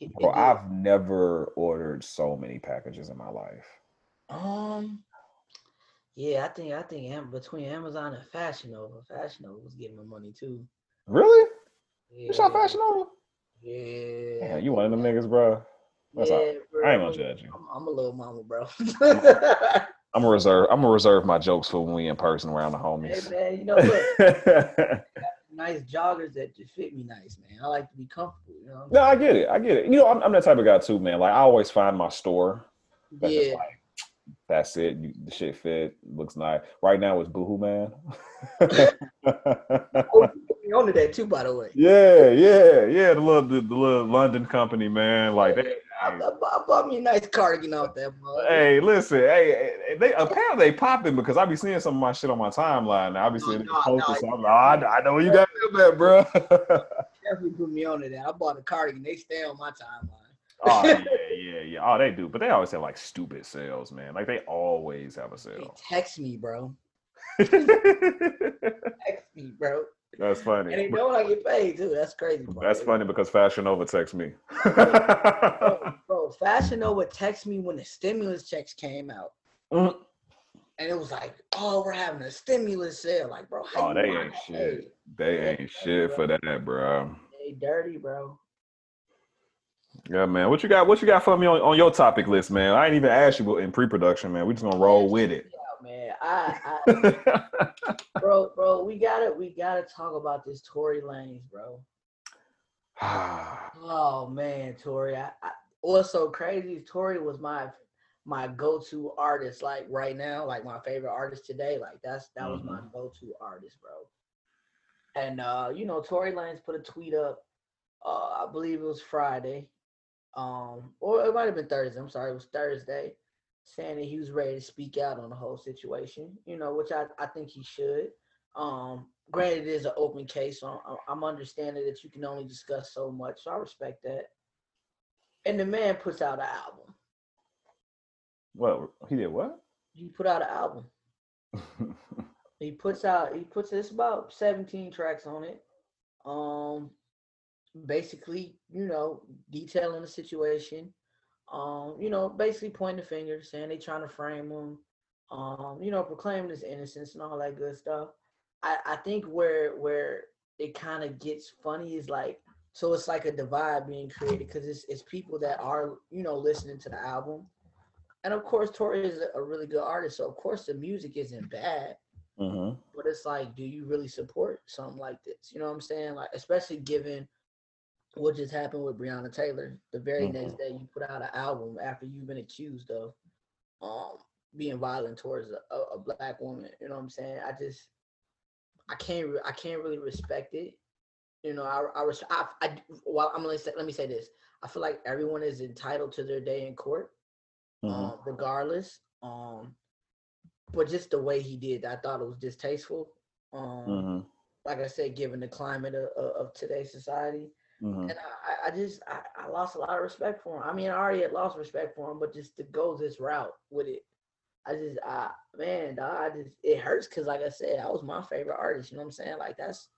It, it Bro, did. I've never ordered so many packages in my life. um, yeah, I think, I think between Amazon and Fashion Nova, Fashion Nova was getting my money too. Really? Yeah, You shot Fashion Nova? Yeah, Yeah, you one of them niggas, bro. That's all. yeah, bro. I ain't gonna judge you. I'm, I'm a little mama, bro. I'm gonna reserve. I'm gonna reserve my jokes for when we in person around the homies. hey man, you know, look, nice joggers that just fit me nice, man. I like to be comfortable. You know. no, I get it. I get it. You know, I'm, I'm that type of guy too, man. Like I always find my store. That's Yeah. like that's it. You, the shit fit, looks nice. Right now it's Boohoo Man. Oh, you put that too, by the way. yeah, yeah, yeah. The little the, the little London company, man. Like they, I, I, bought me a nice cardigan off that mug. Hey, listen, hey, hey, they apparently they popping because I be seeing some of my shit on my timeline. Now I be seeing No, no, no. so I'm like, oh, I, I know you got them at, bro. Definitely put me onto that. I bought a cardigan. They stay on my timeline. oh yeah, yeah, yeah. Oh, they do, but they always have like stupid sales, man. Like they always have a They sale. text me, bro. Text me, bro. And they funny. know when I get paid too. That's crazy. Bro. That's funny because Fashion Nova texts me. Bro, bro, Fashion Nova text me when the stimulus checks came out. Mm. And it was like, oh, we're having a stimulus sale. Like, bro, Oh, they ain't shit. paid? They ain't shit for that, bro. They dirty, bro. Yeah, man. What you got? What you got for me on, on your topic list, man? I ain't even asked you in pre-production, man. We just gonna roll with it. Man. I, I bro, bro, we gotta we gotta talk about this Tory Lanez, bro. Oh man, Tory. I, I what's so crazy is Tory was my my go-to artist like right now, like my favorite artist today. Like that's that was my go-to artist, bro. And uh, you know, Tory Lanez put a tweet up, uh, I believe it was Friday. Um, or it might have been Thursday. I'm sorry, it was Thursday, saying that he was ready to speak out on the whole situation, you know, which I, I think he should. Um, granted, it is an open case, so I'm, I'm understanding that you can only discuss so much. So I respect that. And the man puts out an album. What he did? What? He put out an album. he puts out. He puts. It's about 17 tracks on it. Um, basically, you know, detailing the situation. Um, you know, basically pointing the finger, saying they trying to frame him. Um, you know, proclaiming his innocence and all that good stuff. I, I think where where it kind of gets funny is like so it's like a divide being created because it's it's people that are you know listening to the album, and of course Tory is a really good artist, so of course the music isn't bad, mm-hmm. but it's like, do you really support something like this? You know what I'm saying? Like especially given what just happened with Breonna Taylor. The very mm-hmm. next day, you put out an album after you've been accused of um being violent towards a, a, black woman. You know what I'm saying? I just I can't I can't really respect it. You know, I I, I, I well I'm gonna say let me say this. I feel like everyone is entitled to their day in court, mm-hmm. um, regardless. Um, but just the way he did, I thought it was distasteful. Um, mm-hmm. like I said, given the climate of, of today's society. Mm-hmm. And I, I just I, I, lost a lot of respect for him. I mean, I already had lost respect for him, but just to go this route with it, I just I man, I just it hurts because like I said, I was my favorite artist. You know what I'm saying? Like that's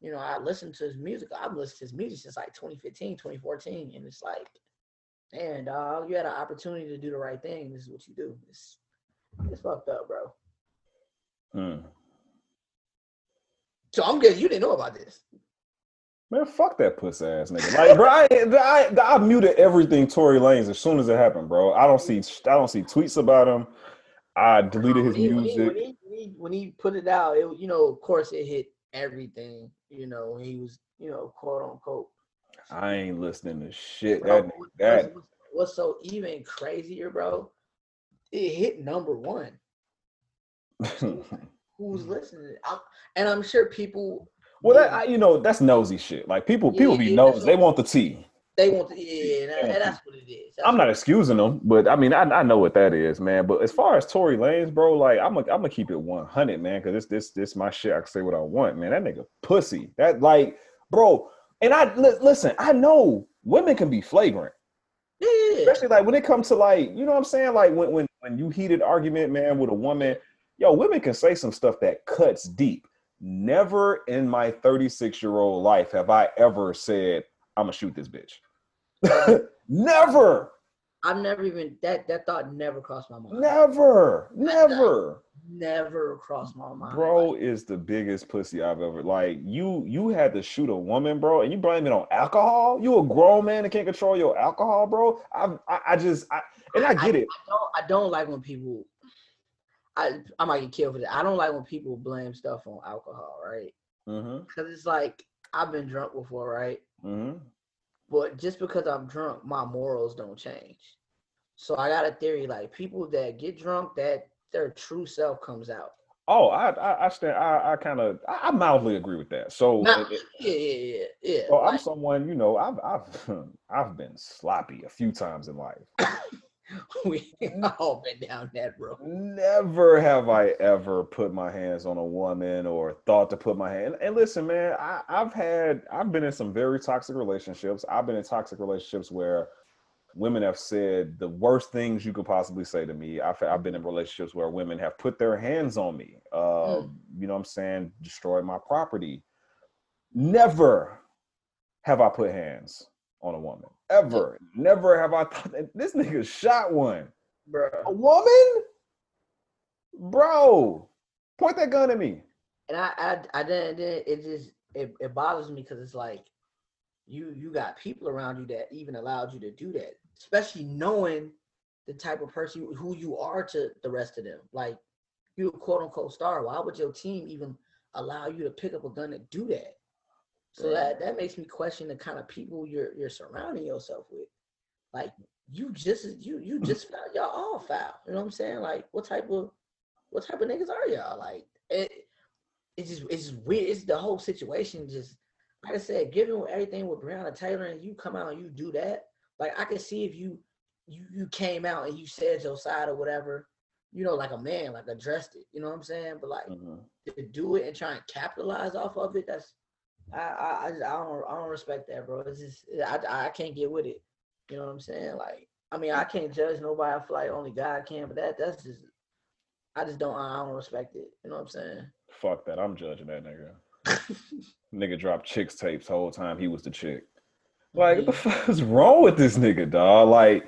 you know, I listened to his music. I've listened to his music since like 2015, 2014. And it's like, man, dog, you had an opportunity to do the right thing. This is what you do. It's it's fucked up, bro. Hmm. So I'm guessing you didn't know about this. Man, fuck that puss ass nigga. Like, bro, I, I, I, muted everything Tory Lanez as soon as it happened, bro. I don't see I don't see tweets about him. I deleted his when music. He, when, he, when, he, when he put it out, it you know, of course, it hit everything. You know, he was, you know, quote unquote. I ain't listening to shit. Bro, that that what's, what's so even crazier, bro? It hit number one. Who's listening? I'm, and I'm sure people well, that I, you know, that's nosy shit. Like people, yeah, people be yeah, nosy. They want the tea. They want the yeah, that, that's what it is. That's I'm not excusing them, but I mean, I, I know what that is, man. But as far as Tory Lanez, bro, like I'm gonna I'm gonna keep it 100, man, because this this this my shit. I can say what I want, man. That nigga pussy. That like, bro. And I li- listen. I know women can be flagrant. Yeah. Especially like when it comes to like, you know what I'm saying? Like when when when you heated argument, man, with a woman, yo, women can say some stuff that cuts deep. Never in my 36 year old life have I ever said, I'm gonna shoot this bitch. never. I've never even that that thought never crossed my mind. Never, never, never crossed my mind. Bro is the biggest pussy I've ever like. You you had to shoot a woman, bro, and you blame it on alcohol. You a grown man that can't control your alcohol, bro. I I, I just I and I get I, it. I don't I don't like when people I I might get killed for that. I don't like when people blame stuff on alcohol, right? Because mm-hmm. it's like I've been drunk before, right? Mm-hmm. But just because I'm drunk, my morals don't change. So I got a theory: like people that get drunk, that their true self comes out. Oh, I I, I stand. I, I kind of I, I, mildly agree with that. So now, it, yeah, yeah, yeah, yeah. So like, I'm someone you know I've I've I've been sloppy a few times in life. we all been down that road. Never have I ever put my hands on a woman or thought to put my hand. And listen, man, I, I've had I've been in some very toxic relationships. I've been in toxic relationships where women have said the worst things you could possibly say to me. I've, I've been in relationships where women have put their hands on me. Uh, mm. You know what I'm saying? Destroyed my property. Never have I put hands on a woman. Ever. Never have I thought that this nigga shot one. Bro. A woman? Bro. Point that gun at me. And I I, I didn't, it just it, it bothers me because it's like you you got people around you that even allowed you to do that, especially knowing the type of person who you are to the rest of them. Like you a quote unquote star. Why would your team even allow you to pick up a gun and do that? So that that makes me question the kind of people you're you're surrounding yourself with. Like you just you you just found y'all all foul. You know what I'm saying? Like what type of what type of niggas are y'all? Like it it's just it's just weird. It's the whole situation just like I said, given everything with Breonna Taylor and you come out and you do that, like I can see if you you you came out and you said your side or whatever, you know, like a man, like addressed it. You know what I'm saying? But like Mhm. to do it and try and capitalize off of it, that's I I I, don't I don't respect that, bro. It's just I I can't get with it. You know what I'm saying? Like I mean, I can't judge nobody. I feel like only God can, but that that's just I just don't I don't respect it. You know what I'm saying? Fuck that. I'm judging that nigga. nigga dropped chicks tapes the whole time he was the chick. Like, what the fuck is wrong with this nigga, dog? Like,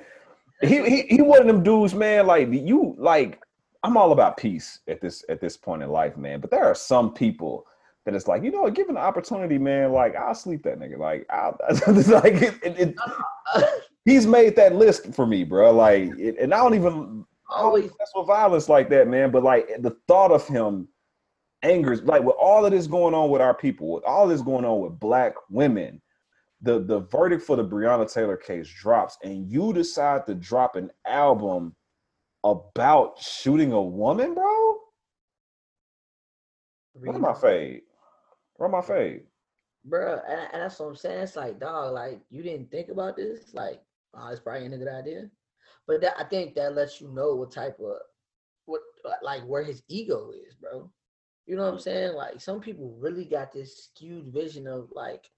he he he one of them dudes, man. Like you, like I'm all about peace at this at this point in life, man. But there are some people that it's like, you know, given the opportunity, man, like I'll sleep that nigga. Like, I'll, it's like it, it, it, he's made that list for me, bro. Like, it, and I don't even always that's with violence like that, man. But like the thought of him angers, like with all of this going on with our people, with all this going on with black women, the the verdict for the Breonna Taylor case drops, and you decide to drop an album about shooting a woman, bro. What am I fade? Where my fade? Bruh, and, and that's what I'm saying. It's like, dog, like you didn't think about this. Like, oh, it's probably a good idea. But that, I think that lets you know what type of what like where his ego is, bro. You know what I'm saying? Like some people really got this skewed vision of like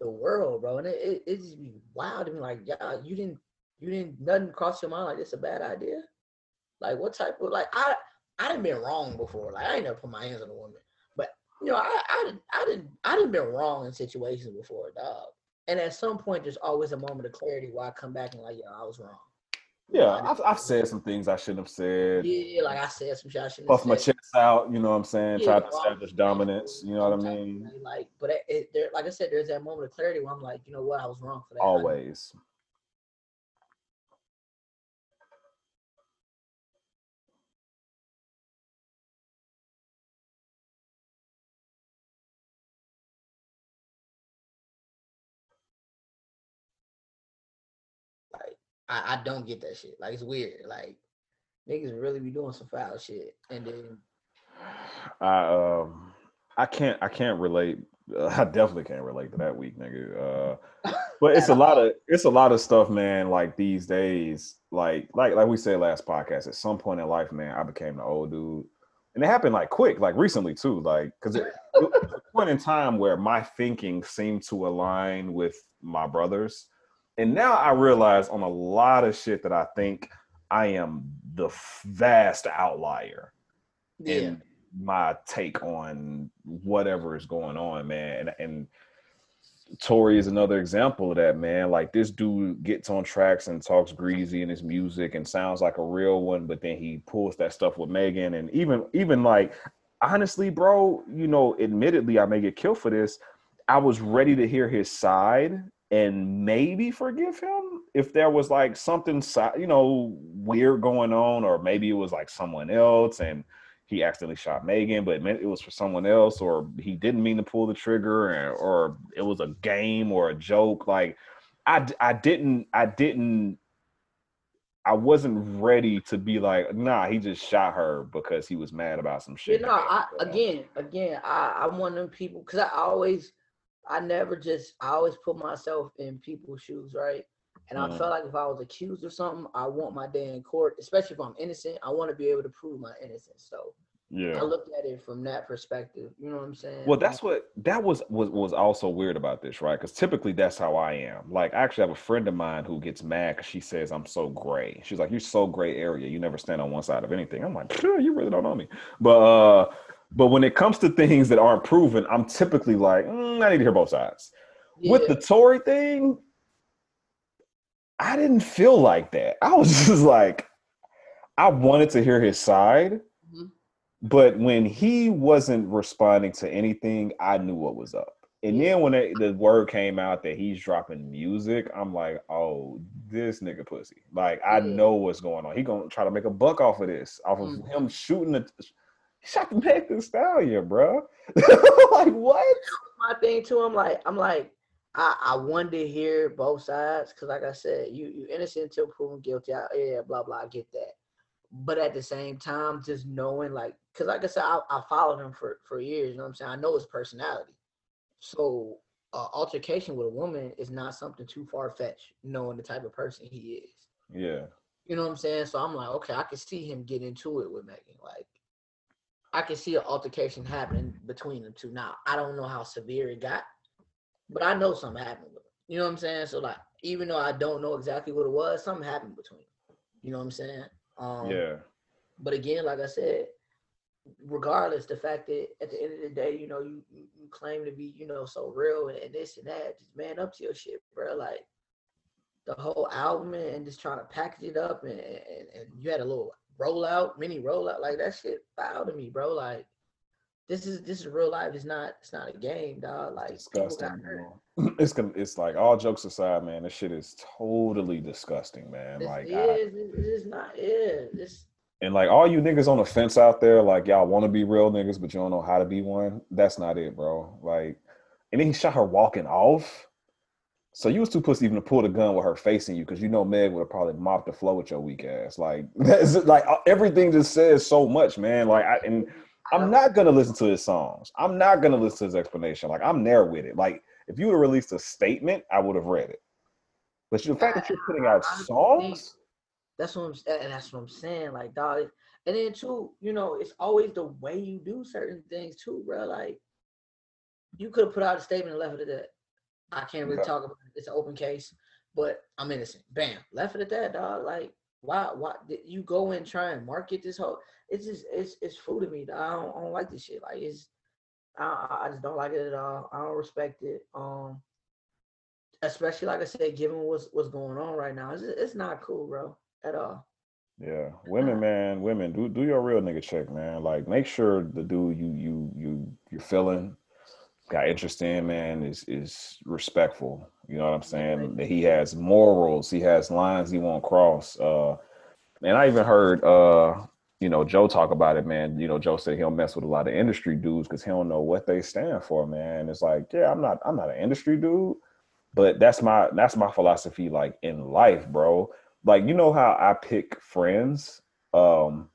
the world, bro, and it it, it just be wild to be Like, yeah, you didn't you didn't nothing cross your mind like this a bad idea. Like, what type of like I I didn't been wrong before. Like I ain't never put my hands on a woman, you know I I didn't I didn't I didn't been wrong in situations before, dog. And at some point, there's always a moment of clarity where I come back and like, yo, I was wrong. Yeah, I've, I've said some things I shouldn't have said. Yeah, like I said some shit I shouldn't Puff my chest out, you know what I'm saying? Yeah, Try to establish dominance, you know what I mean? Like, but it, it, there, like I said, there's that moment of clarity where I'm like, you know what, I was wrong for that. Always. I, I don't get that shit. Like, it's weird. Like, niggas really be doing some foul shit, and then I um I can't I can't relate. Uh, I definitely can't relate to that week, nigga. Uh, but it's a lot of it's a lot of stuff, man. Like these days, like like like we said last podcast. At some point in life, man, I became the old dude, and it happened like quick, like recently too. Like because it, it was a point in time where my thinking seemed to align with my brothers, and now I realize on a lot of shit that I think I am the vast outlier yeah, in my take on whatever is going on, man. And, and Tory is another example of that, man. Like this dude gets on tracks and talks greasy in his music and sounds like a real one, but then he pulls that stuff with Megan and even even like honestly, bro, you know, admittedly, I may get killed for this. I was ready to hear his side and maybe forgive him if there was like something, you know, weird going on, or maybe it was like someone else and he accidentally shot Megan, but it meant it was for someone else, or he didn't mean to pull the trigger, or, or it was a game or a joke. Like, I, I didn't, I didn't, I wasn't ready to be like, nah, he just shot her because he was mad about some you shit. know, I uh, again, again, I, I'm one of them people because I always, I never just, I always put myself in people's shoes, right? And I Mhm. felt like if I was accused of something, I want my day in court, especially if I'm innocent. I want to be able to prove my innocence. So yeah. I looked at it from that perspective. You know what I'm saying? Well, that's what that was was was also weird about this, right? Because typically that's how I am. Like, I actually have a friend of mine who gets mad because she says I'm so gray. She's like, "You're so gray area. You never stand on one side of anything." I'm like, "Sure, you really don't know me." But uh, but when it comes to things that aren't proven, I'm typically like, "Mm, I need to hear both sides. With the Tory thing, I didn't feel like that. I was just like, I wanted to hear his side. Mhm. But when he wasn't responding to anything, I knew what was up. And then when it, the word came out that he's dropping music, I'm like, oh, this nigga pussy. Like I Yeah. know what's going on. He gonna try to make a buck off of this, off of Mhm. him shooting the. Shot the Meg Thee Stallion, bro. like what? my thing too. I'm like, I'm like, I, I wanted to hear both sides because, like I said, you you innocent until proven guilty. I, yeah, blah blah. I get that. But at the same time, just knowing, like, because like I said, I, I followed him for for years. You know what I'm saying? I know his personality. So uh, altercation with a woman is not something too far fetched, knowing the type of person he is. Yeah. You know what I'm saying? So I'm like, okay, I can see him get into it with Megan. Like, I can see an altercation happening between the two. Now, I don't know how severe it got, but I know something happened with them. You know what I'm saying? So like, even though I don't know exactly what it was, something happened between them. You know what I'm saying? Um, yeah. But again, like I said, regardless, the fact that at the end of the day, you know, you, you, claim to be, you know, so real and, and this and that, just man up to your shit, bro. Like the whole album and just trying to package it up and, and, and you had a little rollout, mini rollout, like that shit foul to me, bro. Like this is this is real life. It's not it's not a game, dog. Like disgusting. It's it's like all jokes aside, man. This shit is totally disgusting, man. This like is, I, it's not yeah. This and like all you niggas on the fence out there, like y'all want to be real niggas, but you don't know how to be one. That's not it, bro. Like, and then he shot her walking off. So you was too pussy even to pull the gun with her facing you, because you know Meg would have probably mopped the floor with your weak ass. Like that's like uh, everything just says so much, man. Like I and I'm not gonna listen to his songs. I'm not gonna listen to his explanation. Like I'm there with it. Like if you would have released a statement, I would have read it. But the fact that you're putting out songs, that's what I'm and that's what I'm saying. Like dog, and then too, you know, it's always the way you do certain things too, bro. Like you could have put out a statement and left it at that. I can't really talk about it. It's an open case, but I'm innocent. Bam, left it at that, dog. Like, why? Why did you go and try and market this whole? It's just it's it's food to me. Dog. I don't, I don't like this shit. Like, it's I, I just don't like it at all. I don't respect it. Um, especially like I said, given what's what's going on right now, it's it's not cool, bro, at all. Yeah, women, man, women, do do your real nigga check, man. Like, make sure the dude you you you you're feeling got interest in, man, is is respectful. You know what I'm saying? That he has morals, he has lines he won't cross. Uh and I even heard uh, you know, Joe talk about it, man. You know, Joe said he don't mess with a lot of industry dudes because he don't know what they stand for, man. It's like, yeah, I'm not I'm not an industry dude, but that's my that's my philosophy like in life, bro. Like, you know how I pick friends? Um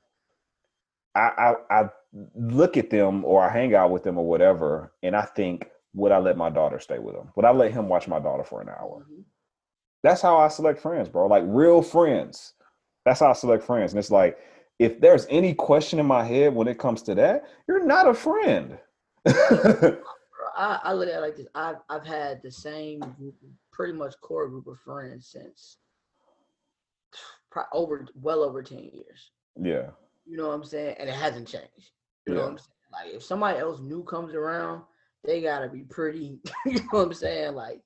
I, I, I look at them or I hang out with them or whatever, and I think, would I let my daughter stay with him? Would I let him watch my daughter for an hour? Mm-hmm. That's how I select friends, bro. Like real friends. That's how I select friends. And it's like, if there's any question in my head when it comes to that, you're not a friend. I, I, look at it like this. I've I've had the same group, pretty much core group of friends since over well over 10 years. Yeah. You know what I'm saying? And it hasn't changed. You yeah. know what I'm saying? Like if somebody else new comes around, they gotta be pretty, you know what I'm saying? Like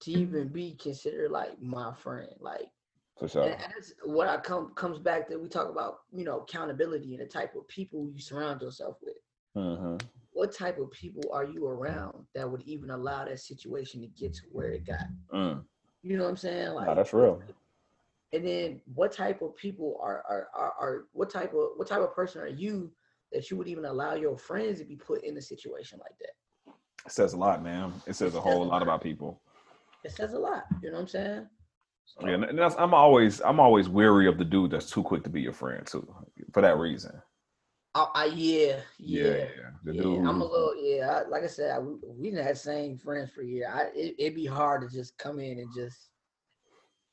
to even be considered like my friend. Like for sure. And that's what I come comes back to we talk about, you know, accountability and the type of people you surround yourself with. Mm-hmm. What type of people are you around that would even allow that situation to get to where it got? Mm. You know what I'm saying? Like nah, that's real and then what type of people are, are are are, what type of what type of person are you that you would even allow your friends to be put in a situation like that? It says a lot, man. It says it a whole lot, lot about people. It says a lot. You know what I'm saying? So, yeah, and that's, I'm always I'm always weary of the dude that's too quick to be your friend too, for that reason. I, I yeah, yeah, yeah. Yeah I'm a little yeah. I, like I said, I, we didn't have same friends for a year. I, it, it'd be hard to just come in and just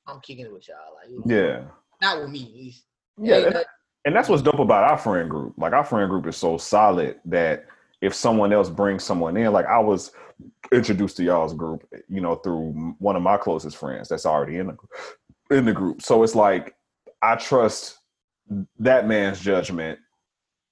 I'm kicking it with y'all. Like, yeah, not with me at least. Yeah, and that's what's dope about our friend group. Like our friend group is so solid that if someone else brings someone in, like I was introduced to y'all's group, you know, through one of my closest friends that's already in the in the group. So it's like I trust that man's judgment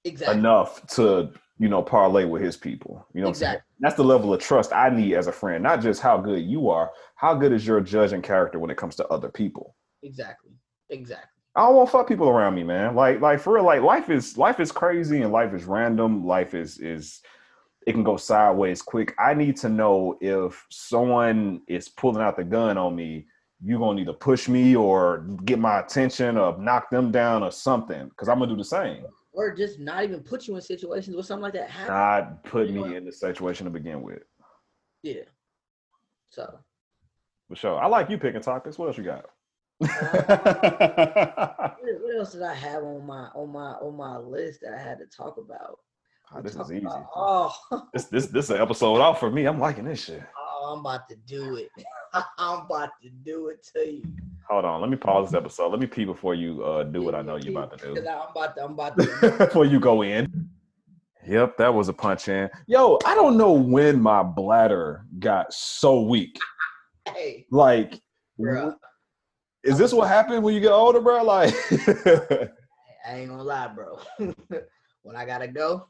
exactly. enough to you know parlay with his people. You know, exactly. that's the level of trust I need as a friend. Not just how good you are, how good is your judging character when it comes to other people? Exactly. Exactly. I don't want fuck people around me, man. Like, like for real, like life is life is crazy and life is random. Life is is it can go sideways quick. I need to know if someone is pulling out the gun on me, you're gonna need to push me or get my attention or knock them down or something. Cause I'm gonna do the same. Or just not even put you in situations where something like that happens. Not put me in the situation to begin with. Yeah. So for sure. I like you picking topics. What else you got? what else did I have on my on my on my list that I had to talk about? Oh, this is easy. About, oh, this this this is an episode off for me. I'm liking this shit. Oh, I'm about to do it. I'm about to do it to you. Hold on, let me pause this episode. Let me pee before you uh, do what I know you're about to do. I'm about to, I'm about to. before you go in. Yep, that was a punch in. Yo, I don't know when my bladder got so weak. hey, Like, bro, is this what happened when you get older, bro? Like, I ain't gonna lie, bro. when I gotta go,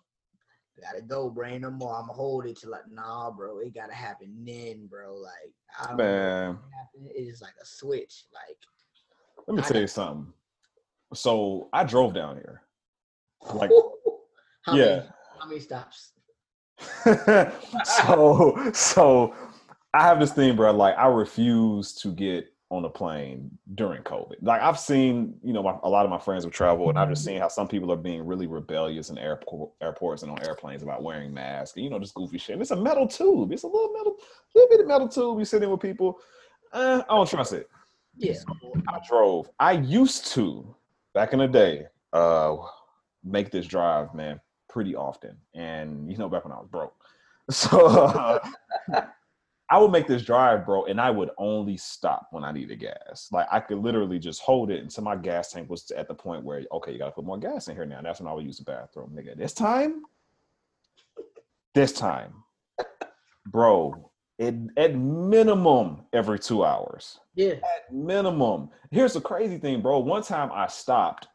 gotta go, bro. Ain't no more. I'ma hold it till like, nah, bro. It gotta happen then, bro. Like, I man. It's like a switch. Like, let me I tell you something. So I drove down here. Like, how yeah. many, how many stops? so so I have this thing, bro. Like I refuse to get on a plane during COVID. Like I've seen, you know, my, a lot of my friends have traveled, and I've just seen how some people are being really rebellious in airport airports and on airplanes about wearing masks. And, you know, just goofy shit. And it's a metal tube. It's a little metal, little bit of metal tube. You sitting with people. Uh, I don't trust it. Yeah. I drove. I used to back in the day uh make this drive, man, pretty often. And you know, back when I was broke. So uh, I would make this drive, bro, and I would only stop when I needed gas. Like I could literally just hold it until my gas tank was at the point where, okay, you gotta put more gas in here now. That's when I would use the bathroom. Nigga, this time, this time, bro, it at minimum every two hours Yeah. at minimum. Here's the crazy thing, bro. One time I stopped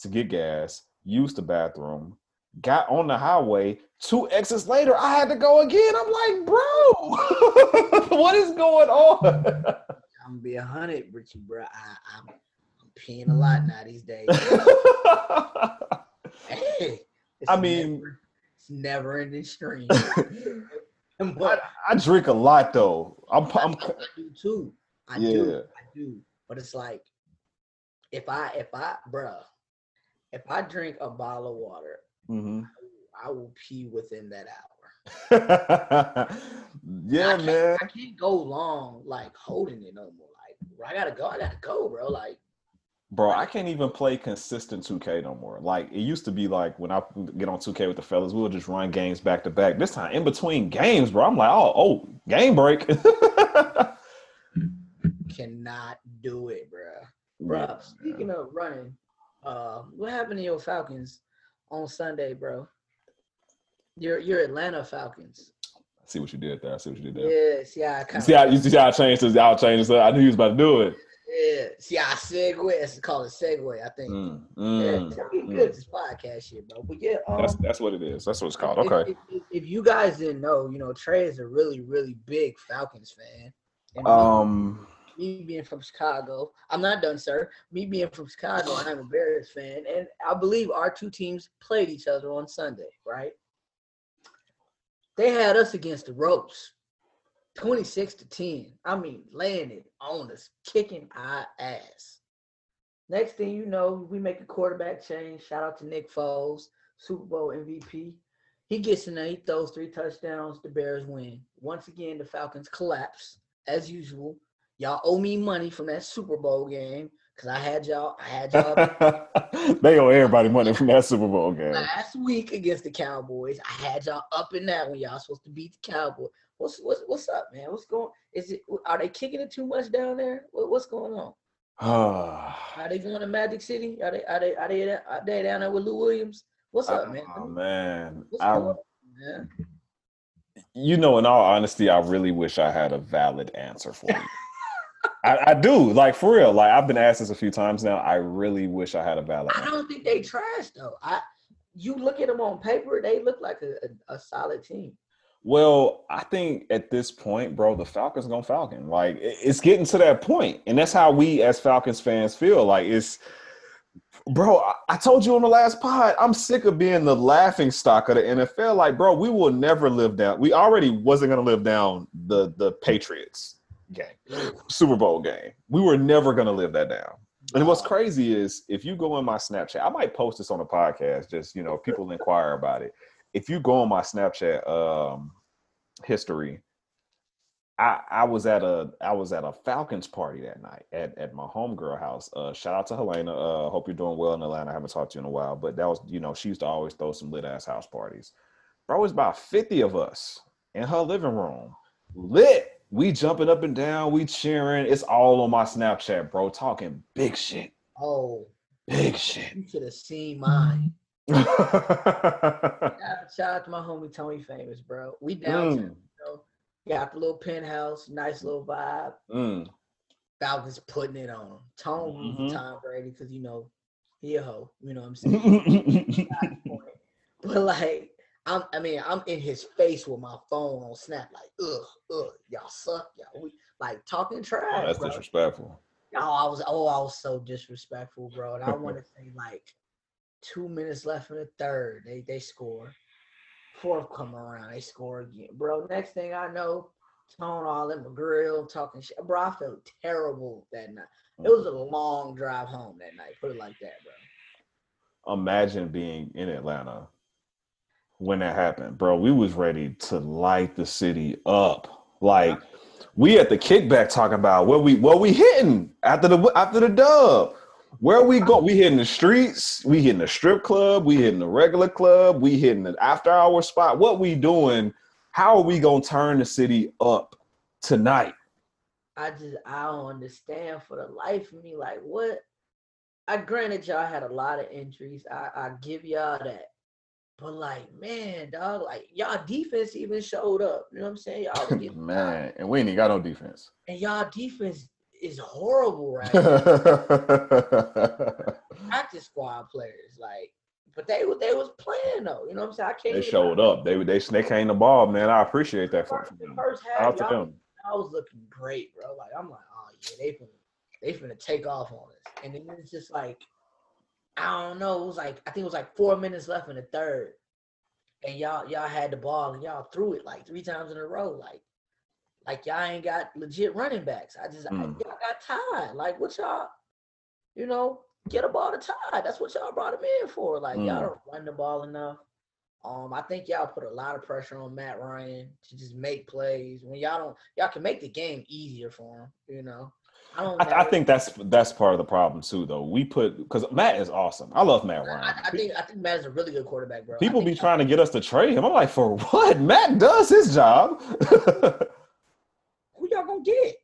to get gas, used the bathroom, got on the highway. Two exits later, I had to go again. I'm like, bro, what is going on? I'm gonna be a hundred, Richie, bro. I, I'm, I'm peeing a lot now these days. Hey, I mean- never, it's never in ending stream. I, but I drink a lot though. I'm, I'm I do too. I Yeah. do. I do. But it's like if I if I bruh, if I drink a bottle of water, Mhm. I will pee within that hour. yeah, I man. I can't go long like holding it no more. Like I gotta go. I gotta go, bro. Like Bro, I can't even play consistent 2K no more. Like it used to be like when I get on 2K with the fellas, we'll just run games back to back. This time in between games, bro, I'm like, oh, oh, game break. cannot do it, bro. Yeah, Bro, man. speaking of running, uh, what happened to your Falcons on Sunday, bro? Your your Atlanta Falcons. I see what you did there. I see what you did there. Yes, yeah, I You see how you see how I changed this? I changed this? I knew he was about to do it. Yeah, see, I segue. It's called a segue, I think. Mm, yeah, mm, pretty mm. good this podcast shit, bro. But yeah, um, That's that's what it is. That's what it's called. Okay. If, if, if you guys didn't know, you know, Trey is a really, really big Falcons fan. And me- Um. Me being from Chicago, I'm not done, sir. Me being from Chicago, I'm a Bears fan, and I believe our two teams played each other on Sunday, right? They had us against the ropes, 26 to 10. I mean, laying it on us, kicking our ass. Next thing you know, we make a quarterback change. Shout out to Nick Foles, Super Bowl MVP. He gets in there, he throws three touchdowns. The Bears win. Once again, the Falcons collapse as usual. Y'all owe me money from that Super Bowl game because I had y'all. I had y'all they owe everybody money from that Super Bowl game. last week against the Cowboys. I had y'all up in that when y'all supposed to beat the Cowboys. What's what's what's up, man? What's going? Is it? Are they kicking it too much down there? What, what's going on? Are they going to Magic City? Are they? Are they? Are they? Are they down there with Lou Williams? What's up, man? Oh, man, What's I going on, man? you know, in all honesty, I really wish I had a valid answer for you. I, I do, like for real. Like I've been asked this a few times now. I really wish I had a valid. I don't think they trash though. I you look at them on paper, they look like a, a, a solid team. Well, I think at this point, bro, the Falcons gonna Falcon. Like it's getting to that point, and that's how we as Falcons fans feel. Like it's, bro. I, I told you on the last pod, I'm sick of being the laughing stock of the NFL. Like, bro, we will never live down. We already wasn't gonna live down the the Patriots game, Super Bowl game. We were never gonna live that down. And what's crazy is if you go on my Snapchat, I might post this on the podcast, just you know, people inquire about it. If you go on my Snapchat um history, I I was at a I was at a Falcons party that night at, at my homegirl house. Uh shout out to Helena. Uh hope you're doing well in Atlanta. I haven't talked to you in a while, but that was, you know, she used to always throw some lit ass house parties. Bro, it was about 50 of us in her living room. Lit We jumping up and down, we cheering. It's all on my Snapchat, bro. Talking big shit. Oh, Big shit. you should have seen mine. mm. Shout shout out to my homie Tony Famous, bro. We downtown, you know, got the little penthouse, nice little vibe. Mm. Falcons putting it on him. Tone Mhm. Tom Brady because you know he a hoe. You know what I'm saying? but like, I'm. I mean, I'm in his face with my phone on Snap, like, ugh, ugh, y'all suck, y'all. We like talking trash. Oh, that's bro. disrespectful. Oh, I was. Oh, I was so disrespectful, bro. And I want to say like two minutes left in the third, they they score. Fourth come around, they score again, bro. Next thing I know, Tone all in my grill talking shit, bro. I felt terrible that night. It was a mm-hmm. long drive home that night. Put it like that, bro. Imagine being in Atlanta when that happened, bro. We was ready to light the city up. Like we at the kickback talking about where we what we hitting after the after the dub. Where we go? We hitting the streets. We hitting the strip club. We hitting the regular club. We hitting the after hour spot. What we doing? How are we gonna turn the city up tonight? I just I don't understand for the life of me. Like what? I granted y'all had a lot of injuries. I I give y'all that. But like, man, dog, like y'all defense even showed up. You know what I'm saying? Y'all Man, and we ain't even got no defense. and y'all defense is horrible right now. Practice squad players, like, but they they was playing though. You know what I'm saying? I can't. they showed up. They they they came the ball, man. I appreciate that for First, them. first half, out to them. I was looking great, bro. Like I'm like, oh yeah, they finna they finna take off on us. And then it's just like, I don't know. It was like I think it was like four minutes left in the third, and y'all y'all had the ball and y'all threw it like three times in a row. Like, like y'all ain't got legit running backs. I just I, Mm. y'all got tied. Like what y'all, you know, get a ball to tie. That's what y'all brought him in for. Like y'all Mm. don't run the ball enough. Um, I think y'all put a lot of pressure on Matt Ryan to just make plays when y'all don't. Y'all can make the game easier for him. You know, I don't. I, I think that's that's part of the problem too, though. We put because Matt is awesome. I love Matt Ryan. I, I think I think Matt is a really good quarterback, bro. People be trying to get us to trade him. I'm like, for what? Matt does his job. Who y'all gonna get?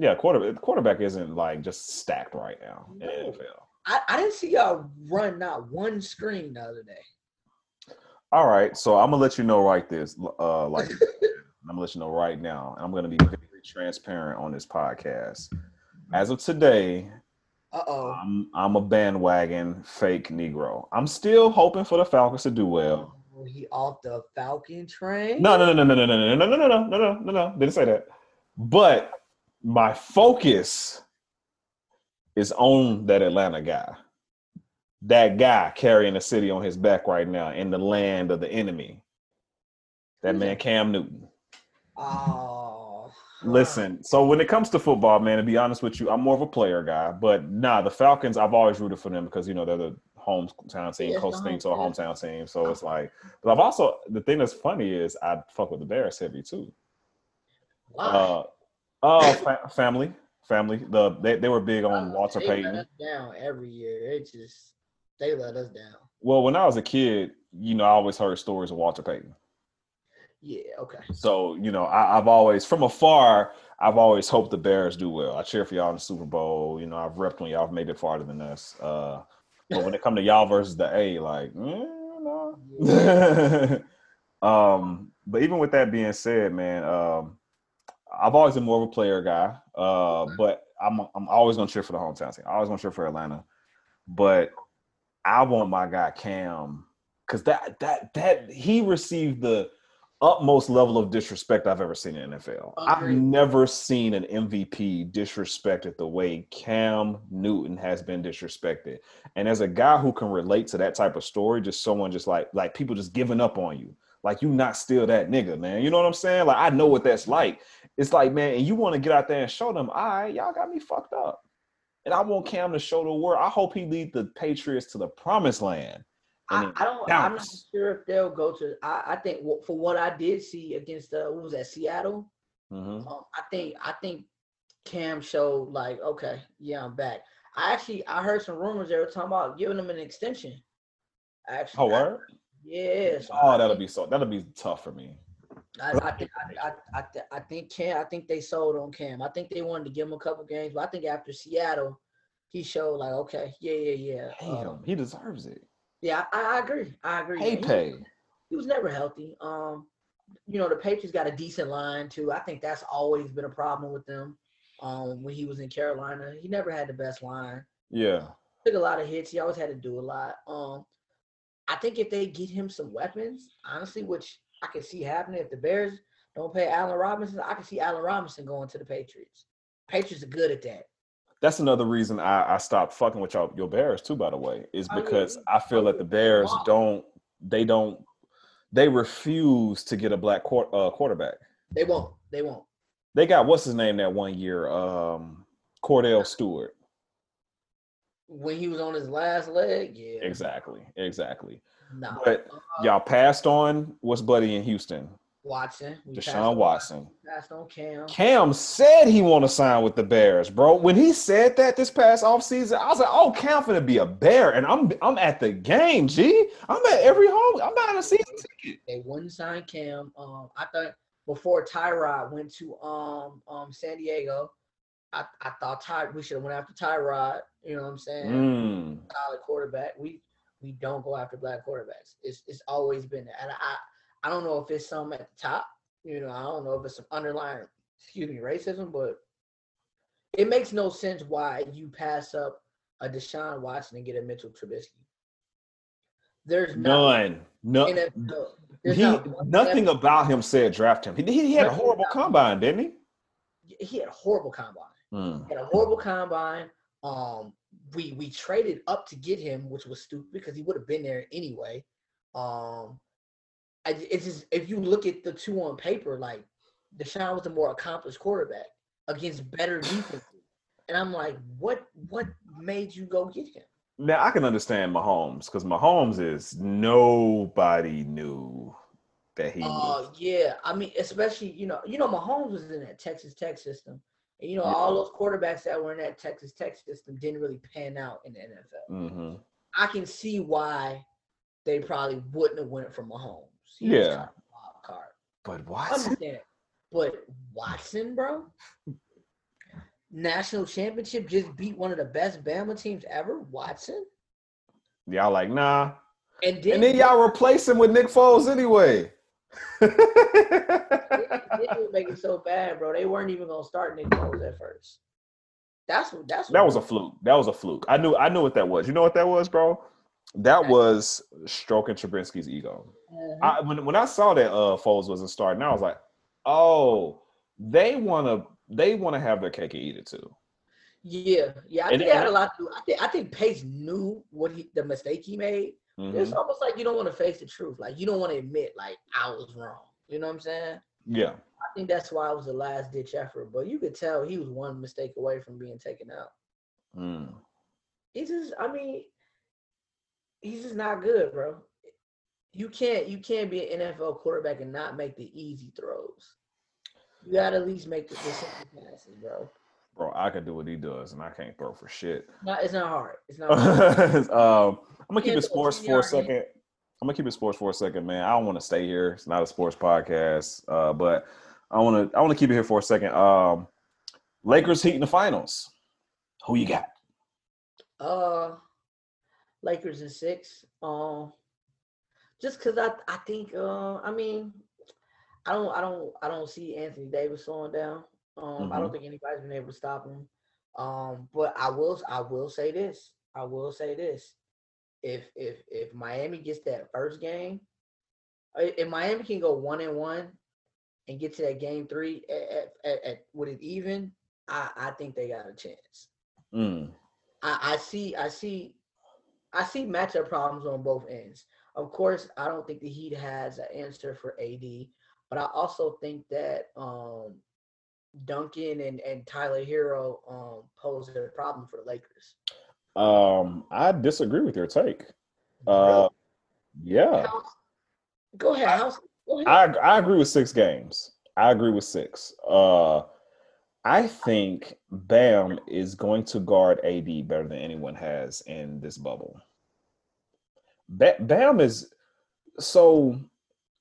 yeah, quarter quarterback isn't like just stacked right now in. NFL. I, I didn't see y'all run not one screen the other day. All right, so I'm gonna let you know right this. Uh, like I'm gonna let you know right now, and I'm gonna be very transparent on this podcast. As of today, Uh oh. I'm I'm a bandwagon fake Negro. I'm still hoping for the Falcons to do well. He off the Falcon train. No, no, no, no, no, no, no, no, no, no, no, no, no, no, no. Didn't say that. But my focus is on that Atlanta guy. That guy carrying the city on his back right now in the land of the enemy. That man Cam Newton. Oh. Listen, so when it comes to football, man, to be honest with you, I'm more of a player guy. But nah, the Falcons, I've always rooted for them because you know they're the hometown team, Yeah, close thing to a hometown team. So it's like, but I've also the thing that's funny is I fuck with the Bears heavy too. Why? Uh, uh, fa- family, family. The they, they were big on Uh, Walter Payton. down every year. It just they let us down. Well, when I was a kid, you know, I always heard stories of Walter Payton. Yeah. Okay. So you know, I, I've always from afar, I've always hoped the Bears do well. I cheer for y'all in the Super Bowl. You know, I've repped when y'all have made it farther than us. Uh, but when it come to y'all versus the A, like, mm, no. um, but even with that being said, man, um, I've always been more of a player guy. Uh, but I'm I'm always gonna cheer for the hometown team. I always gonna cheer for Atlanta. But I want my guy Cam because that that that he received the utmost level of disrespect I've ever seen in NFL. I've never seen an MVP disrespected the way Cam Newton has been disrespected. And as a guy who can relate to that type of story, just someone just like like people just giving up on you. Like you not still that nigga, man. You know what I'm saying? Like I know what that's like. It's like, man, and you want to get out there and show them, all right, y'all got me fucked up. And I want Cam to show the world. I hope he lead the Patriots to the promised land. I, I don't. I'm not sure if they'll go to. I, I think for what I did see against uh, what was that Seattle. Mhm. Um, I think I think Cam showed like, okay, yeah, I'm back. I actually I heard some rumors they were talking about giving him an extension. Actually, Oh, word? yeah. so Oh, I that'll think- be so. That'll be tough for me. I, I think I, I, I, I think Cam. I think they sold on Cam. I think they wanted to give him a couple games, but I think after Seattle, he showed like, okay, yeah, yeah, yeah. Damn, Um, he deserves it. Yeah, I, I agree. I agree. Pay He- pay. He was never healthy. Um, you know, the Patriots got a decent line too. I think that's always been a problem with them. Um, when he was in Carolina, he never had the best line. Yeah. Took a lot of hits. He always had to do a lot. Um, I think if they get him some weapons, honestly, which I can see happening, if the Bears don't pay Allen Robinson, I can see Allen Robinson going to the Patriots. Patriots are good at that. That's another reason I, I stopped fucking with y'all, your Bears too. By the way, is Oh, because we- I feel that the Bears don't. They don't. They refuse to get a black quar- uh, quarterback. They won't. They won't. They got what's his name that one year, um, Kordell Stewart. When he was on his last leg, yeah. Exactly, exactly. No. But y'all passed on what's Buddy in Houston, Watson. we Deshaun Watson. Passed on Cam. Cam said he want to sign with the Bears, bro. When he said that this past offseason, I was like, "Oh, Cam finna be a Bear," and I'm I'm at the game, G. I'm at every home. I'm buying a season ticket. They wouldn't sign Cam. Um, I thought before Tyrod went to um um San Diego, I, I thought Ty we should have went after Tyrod. You know what I'm saying? Mm. Solid quarterback. We we don't go after black quarterbacks. It's it's always been that. And I I don't know if it's some at the top. You know, I don't know if it's some underlying excuse me racism, but it makes no sense why you pass up a Deshaun Watson and get a Mitchell Trubisky. There's None. No. NFL. There's He nothing about him said draft him. He, he had a horrible combine, didn't he? he had a horrible combine. Mm. He had a horrible combine. Um, we we traded up to get him, which was stupid because he would have been there anyway. Um, I, it's just if you look at the two on paper, like Deshaun was a more accomplished quarterback against better defenses, and I'm like, what what made you go get him? Now I can understand Mahomes because Mahomes is nobody knew that he. Uh, yeah. I mean, especially you know, you know, Mahomes was in that Texas Tech system, and you know, Yeah. all those quarterbacks that were in that Texas Tech system didn't really pan out in the NFL. hmm I can see why they probably wouldn't have went for Mahomes. He Yeah. kind of a wild card. But I what? understand it. But Watson, bro, national championship just beat one of the best Bama teams ever. Watson, Y'all like nah, and then, and then y'all replace him with Nick Foles anyway. it make it so bad, bro. They weren't even gonna start Nick Foles at first. That's what. That's what That was a fluke. That was a fluke. I knew. I knew what that was. You know what that was, bro? That was stroking Trubisky's ego. Mhm. I, when when I saw that uh Foles wasn't starting, I was like, oh, they want to they want to have their cake and eat it too. Yeah, yeah. I And- think it had a lot to do. I think I think Pace knew what he the mistake he made. It's Mhm. almost like you don't want to face the truth. Like you don't want to admit like I was wrong. You know what I'm saying? Yeah, I think that's why it was the last ditch effort. But you could tell he was one mistake away from being taken out. Mm. He's just, I mean, he's just not good, bro. You can't you can't be an NFL quarterback and not make the easy throws. You gotta at least make the, the simple passes, bro. bro, I can do what he does, and I can't throw for shit. Not, it's not hard. It's not. Hard. um, I'm gonna keep it sports for a second. I'm gonna keep it sports for a second, man. I don't want to stay here. It's not a sports podcast, uh, but I want to. I want to keep it here for a second. Um, Lakers Heat in the finals. Who you got? Uh, Lakers in six. Um, just because I I think uh I mean I don't I don't I don't see Anthony Davis slowing down. Um, I don't Mhm. think anybody's been able to stop him. Um, but I will I will say this. I will say this. If if if Miami gets that first game, if Miami can go one and one and get to that game three at, at, at, at with it even, I I think they got a chance. Mm. I, I see I see I see matchup problems on both ends. Of course, I don't think the Heat has an answer for AD, but I also think that um, Duncan and, and Tyler Herro um, pose a problem for the Lakers. Um, I disagree with your take. Uh, yeah, House, go ahead, House. Go ahead. I I agree with six games. I agree with six. Uh, I think Bam is going to guard AD better than anyone has in this bubble. Ba- Bam is so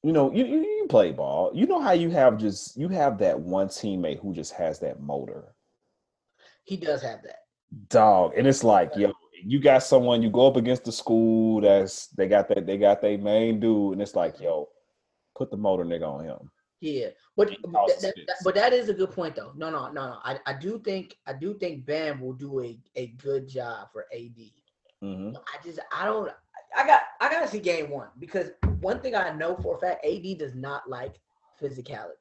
you know, you, you you play ball. You know how you have just you have that one teammate who just has that motor. He does have that. Dog. And it's like, yo, you got someone you go up against the school that's they got that they got their main dude, and it's like, yo, put the motor nigga on him. Yeah, but but that, that- but that is a good point though. No, no, no, no. I, I do think I do think Bam will do a, a good job for AD. hmm I just I don't I got I gotta see game one because one thing I know for a fact AD does not like physicality.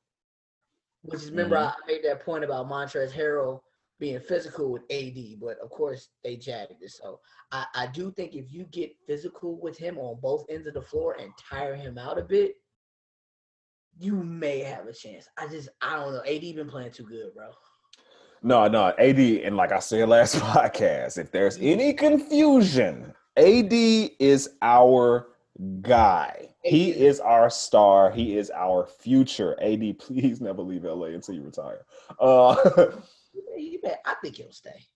Which is remember Mhm. I made that point about Montrezl Harrell being physical with AD, but of course they jagged it. So I, I do think if you get physical with him on both ends of the floor and tire him out a bit, you may have a chance. I just I don't know. AD been playing too good, bro. No, no, AD, and like I said last podcast, if there's any confusion, AD is our guy. He is our star. He is our future. AD, please never leave LA until you retire. Uh, I think he'll stay.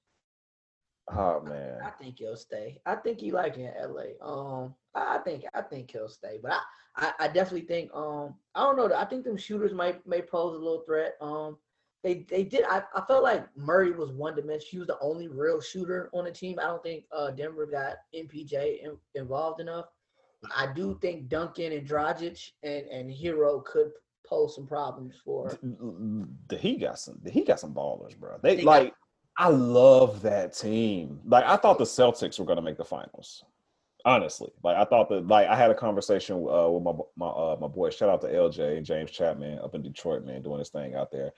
Oh man. I think he'll stay. I think he like in LA. Um, I I think I think he'll stay, but I, I, I definitely think um I don't know. I think them shooters might may pose a little threat. Um, they they did. I, I felt like Murray was one dimension. He was the only real shooter on the team. I don't think uh Denver got MPJ in, involved enough. I do think Duncan and Dragic and and Herro could pose some problems for. The he got some he got some ballers, bro. They, They like I love that team. Like I thought the Celtics were gonna make the finals. Honestly, like I thought that. Like I had a conversation uh, with my my uh, my boy. Shout out to LJ James Chapman up in Detroit, man, doing his thing out there.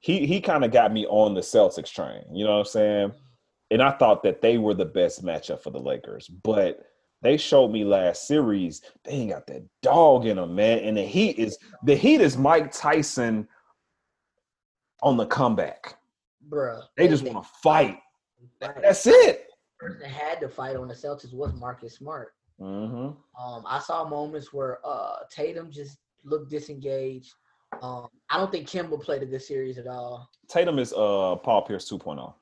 He he kind of got me on the Celtics train. You know what I'm saying? And I thought that they were the best matchup for the Lakers, but they showed me last series they ain't got that dog in them, man. And the Heat is the Heat is Mike Tyson on the comeback. Bruh, They just want to fight. fight. That's it. The person that had to fight on the Celtics was Marcus Smart. hmm Um, I saw moments where uh, Tatum just looked disengaged. Um, I don't think Kemba played a this series at all. Tatum is uh Paul Pierce oh. 2.0.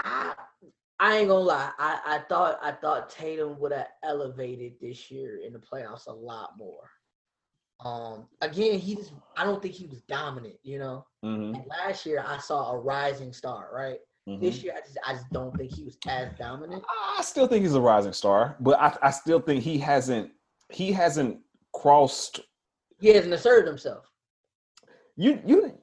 I I ain't gonna lie. I, I thought I thought Tatum would have elevated this year in the playoffs a lot more. Um, again, he just I don't think he was dominant. You know, hmm Like, last year I saw a rising star. Right. Mm-hmm. This year I just I just don't think he was as dominant. I still think he's a rising star, but I, I still think he hasn't he hasn't crossed He hasn't asserted himself. you you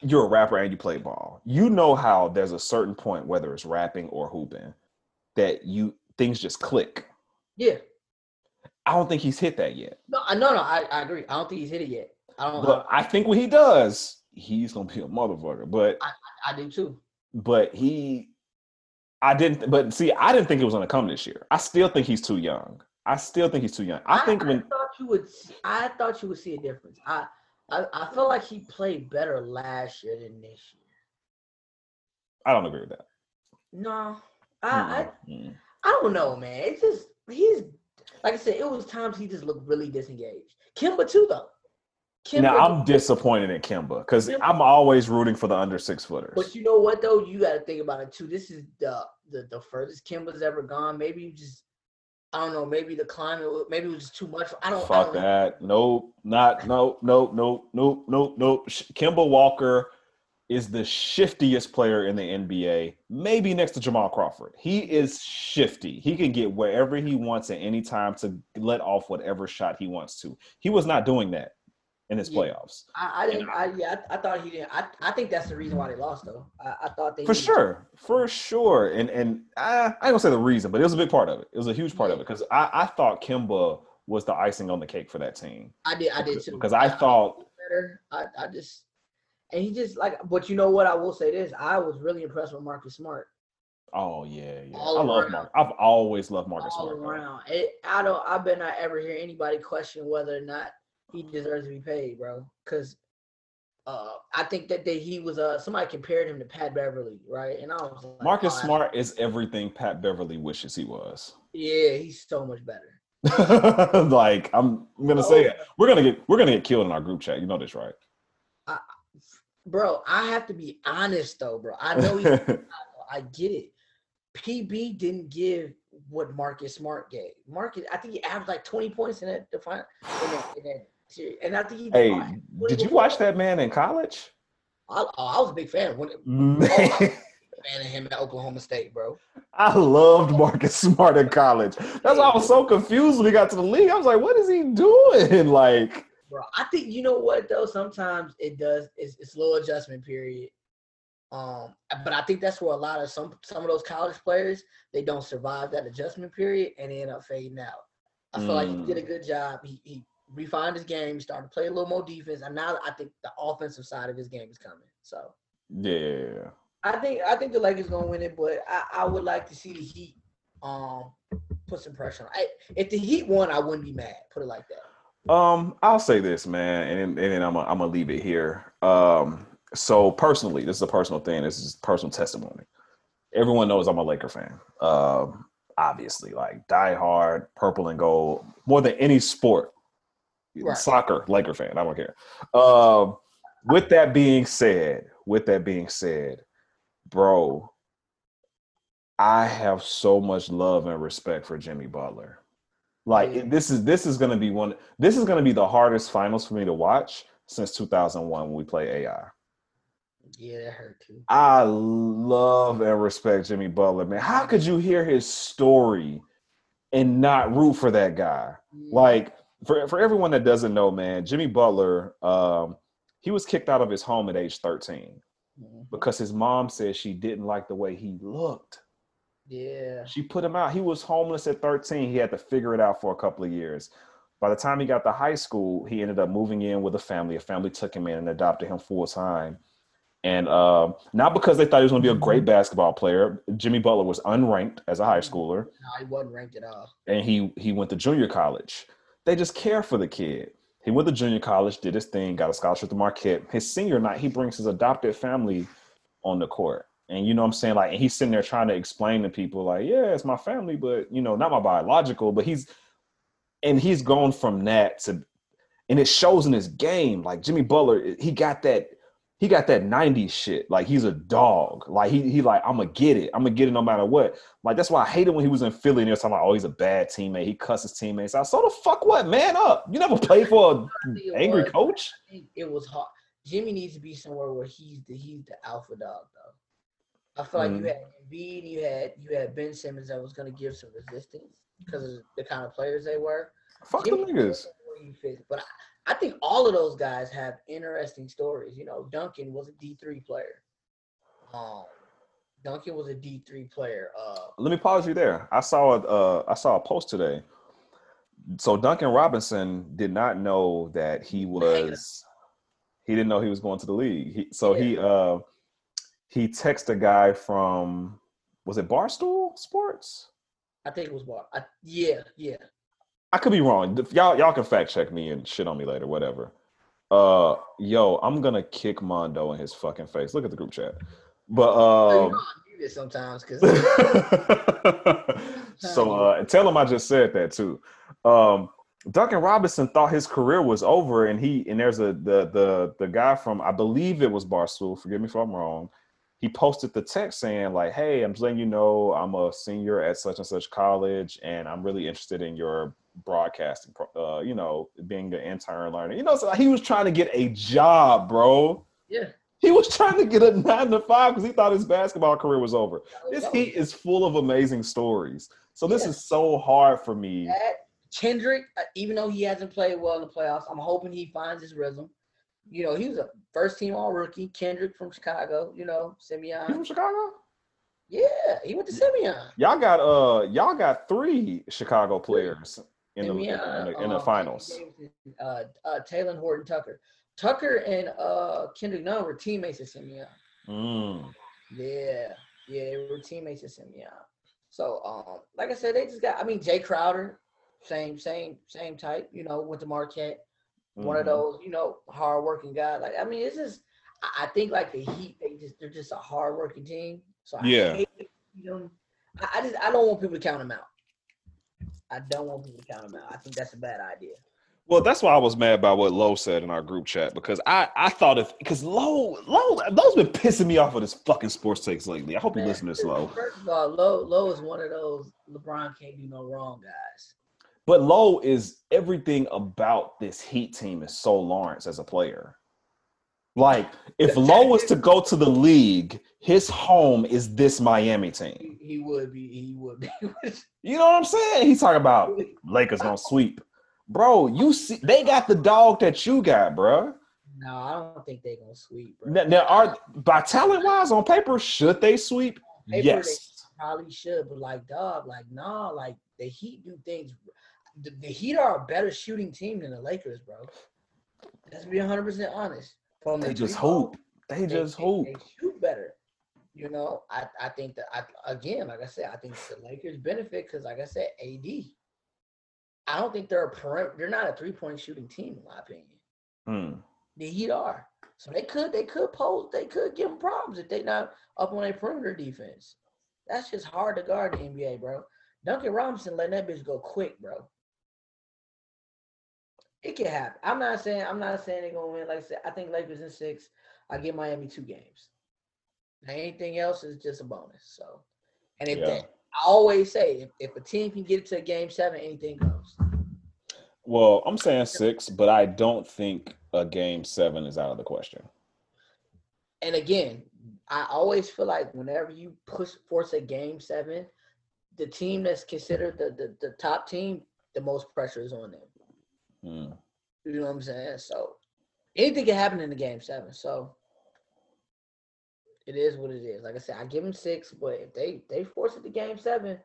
you're a rapper and you play ball. You know how there's a certain point, whether it's rapping or hooping, that you things just click. Yeah. I don't think he's hit that yet. No, I no no I, I agree. I don't think he's hit it yet. I don't. But uh, I think when he does, he's gonna be a motherfucker. But I, I do too. but he I didn't but see, I didn't think it was gonna come this year. I still think he's too young. I still think he's too young. I think when thought you would. I thought you would see a difference. I I, I feel like he played better last year than this year. I don't agree with that. No, I I, Mm-mm. I don't know, man. It's just he's like I said. It was times he just looked really disengaged. Kemba too, though. Kemba, Now I'm disappointed in Kemba because I'm always rooting for the under six footers. But you know what though? You got to think about it too. This is the, the the furthest Kemba's ever gone. Maybe you just I don't know. Maybe the climate. Maybe it was just too much. I don't. I Fuck don't know. that. Nope. Not nope. Nope. Nope. Nope. Nope. Nope. Kemba Walker is the shiftiest player in the NBA, maybe next to Jamal Crawford. He is shifty. He can get wherever he wants at any time to let off whatever shot he wants to. He was not doing that in his Yeah. playoffs. I, I didn't. I yeah. I, I thought he didn't. I, I think that's the reason why they lost though. I, I thought they For sure, for sure, and and I, I ain't gonna say the reason, but it was a big part of it. It was a huge part of it because I, I thought Kemba was the icing on the cake for that team I did. I did too. because I thought better. I, I just and he just like. But you know what? I will say this. I was really impressed with Marcus Smart Oh yeah, yeah. All I love around. Mark. I've always loved Marcus all Smart. around. It, I don't. I bet not ever hear anybody question whether or not he deserves to be paid, bro. Because. Uh, I think that they, he was uh somebody compared him to Pat Beverley, right? And I was like, Marcus oh, Smart is everything Pat Beverley wishes he was. Yeah, he's so much better. like I'm gonna say it. We're gonna get we're gonna get killed in our group chat. You know this, right? Bro, I have to be honest though, bro. I know he's I get it. PB didn't give what Marcus Smart gave. Marcus, I think he averaged like 20 points in that define in that, in that series. And I think he Hey, did you watch that man in college? I, oh, I was a big fan when Man, oh, fan of him at Oklahoma State, bro. I loved Marcus Smart in college. That's why I was so confused when he got to the league. I was like, what is he doing? Like, Bro, I think you know what though. Sometimes it does. It's, it's a little adjustment period. Um, but I think that's where a lot of some some of those college players they don't survive that adjustment period and they end up fading out. I feel like he did a good job. He, he refined his game. He started to play a little more defense, and now I think the offensive side of his game is coming. So yeah. I think I think the Lakers gonna win it, but I, I would like to see the Heat um put some pressure on. I, if the Heat won, I wouldn't be mad. Put it like that. Um, I'll say this, man, and then, and then I'm gonna, I'm gonna leave it here. Um, so personally, this is a personal thing. This is personal testimony. Everyone knows I'm a Laker fan. Um, obviously, like die hard, purple and gold, more than any sport. Right. Soccer, Laker fan. I don't care. Um, with that being said, with that being said, bro, I have so much love and respect for Jimmy Butler. Like Yeah. this is this is gonna be one. This is gonna be the hardest finals for me to watch since 2001 when we play AI. Yeah, that hurt too. I love and respect Jimmy Butler, man. How could you hear his story and not root for that guy? Like for for everyone that doesn't know, man, Jimmy Butler, um, he was kicked out of his home at age 13 Mhm. because his mom said she didn't like the way he looked. Yeah. She put him out. He was homeless at 13. He had to figure it out for a couple of years. By the time he got to high school, he ended up moving in with a family. A family took him in and adopted him full time. And um, not because they thought he was going to be a great basketball player. Jimmy Butler was unranked as a high schooler, No, he wasn't ranked at all. and he he went to junior college. They just care for the kid. He went to junior college, did his thing, got a scholarship to Marquette. His senior night, he brings his adopted family on the court. And you know what I'm saying? Like, and he's sitting there trying to explain to people, like, yeah, it's my family, but you know, not my biological, but he's and he's gone from that to and it shows in his game. Like Jimmy Butler, he got that, he got that 90s shit. Like he's a dog. Like he he like, I'm gonna get it. I'm gonna get it no matter what. Like that's why I hated when he was in Philly and they were talking about, oh, he's a bad teammate. He cusses teammates out. So the fuck what? Man up. You never played for I an angry was- coach? It was hard. Jimmy needs to be somewhere where he's the he's the alpha dog though. I feel like Mhm. you had Embiid, you had you had Ben Simmons that was going to give some resistance because of the kind of players they were. Fuck them Jimmy niggas. where. But I, I think all of those guys have interesting stories. You know, Duncan was a D three player. Um, Duncan was a D three player. Uh, Let me pause you there. I saw a uh, I saw a post today. So Duncan Robinson did not know that he was he didn't know he was going to the league. He, so he uh he texted a guy from was it Barstool Sports? I think it was Bar. I, yeah, yeah. I could be wrong. Y'all y'all can fact check me and shit on me later, whatever. Uh yo, I'm gonna kick Mondo in his fucking face. Look at the group chat. But um know, do this sometimes because so uh tell him I just said that too. Um Duncan Robinson thought his career was over and he and there's a the the the guy from I believe it was Barstool, forgive me if I'm wrong. He posted the text saying like, "Hey, I'm just letting you know I'm a senior at such and such college and I'm really interested in your broadcasting uh you know, being an intern learner." You know, so he was trying to get a job, bro. yeah. He was trying to get a 9 to 5 cuz he thought his basketball career was over. This heat is full of amazing stories. So this Yeah. is so hard for me. that Kendrick, uh, even though he hasn't played well in the playoffs, I'm hoping he finds his rhythm. You know, he was a first team all rookie. Kendrick from Chicago, you know, Simeon. from Chicago? Yeah, he went to Simeon. Y'all got uh y'all got three Chicago players in the, in, the, in the um, finals. Uh, uh, Talen Horton Tucker. Tucker and uh, Kendrick Nunn were teammates at Simeon. Mm. Yeah, yeah, they were teammates at Simeon. So, um, like I said, they just got. I mean, Jae Crowder, same, same, same type. You know, went to Marquette. One of Mhm. those, you know, hardworking guys. Like, I mean, it's just, I think like the Heat, they just they're just a hardworking team. So I Yeah. I, I just I don't want people to count them out. I don't want people to count them out. I think that's a bad idea. Well, that's why I was mad about what Lowe said in our group chat because I, I thought if because Lowe Lowe Lowe's been pissing me off with his fucking sports takes lately. I hope you listen to this, Lowe. First of all, Lowe Lowe is one of those LeBron can't do no wrong guys. But Lowe is everything about this Heat team is so Lawrence as a player. Like if Lowe was to go to the league, his home is this Miami team. He, would be. He would be. You know what I'm saying? He's talking about Lakers gonna sweep. Bro, you see they got the dog that you got, bro. no, I don't think they're gonna sweep. Bro. Now, now are by talent wise on paper, should they sweep? Paper, yes. they probably should, but like, dog, like, nah, like the Heat do things. The, the Heat are a better shooting team than the Lakers, bro. Let's be 100 percent honest. From They the just hoop. They they- just they- hoop. They shoot better. You know, I, I think that I again, like I said, I think the Lakers benefit because, like I said, AD. I don't think they're a perim- They're not a three point shooting team, in my opinion. Hmm. The Heat are, so they could they could pose they could give them problems if they not up on a perimeter defense. That's just hard to guard in the NBA, bro. Duncan Robinson letting that bitch go quick, bro. It can happen. I'm not saying I'm not saying they're gonna win. Like I said, I think Lakers in six. I give Miami two games. Now, anything else is just a bonus. So, and if Yeah. that, I always say if, if a team can get it to game seven, anything goes. Well, I'm saying six, but I don't think a game seven is out of the question. And again, I always feel like whenever you push force a game seven, the team that's considered the, the, the top team, the most pressure is on them. Hmm. You know what I'm saying? So anything can happen in the game seven. So it is what it is. Like I said, I give them six, but if they they force it to game seven,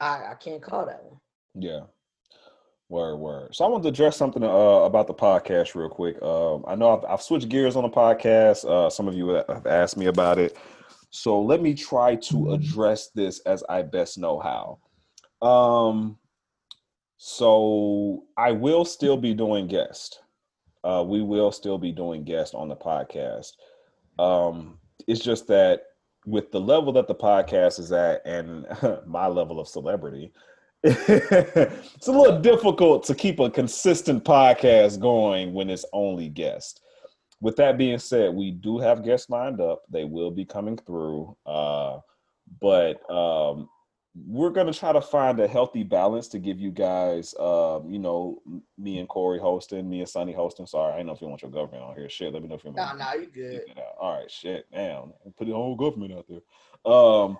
I I can't call that one. Yeah. Word, word. So I want to address something uh, about the podcast real quick. Um, I know I've, I've switched gears on the podcast. Uh, some of you have asked me about it. So let me try to address this as I best know how. Um, so I will still be doing guest. Uh, we will still be doing guest on the podcast. Um, it's just that with the level that the podcast is at and my level of celebrity, it's a little difficult to keep a consistent podcast going when it's only guest. With that being said, we do have guests lined up. They will be coming through. Uh, but um, we're going to try to find a healthy balance to give you guys, um, you know, me and Corey hosting, me and Sonny hosting. Sorry, I don't know if you want your government on here. Shit, let me know if you Nah, want nah, you good. Get that out. All right, shit, damn, put the whole government out there. Um,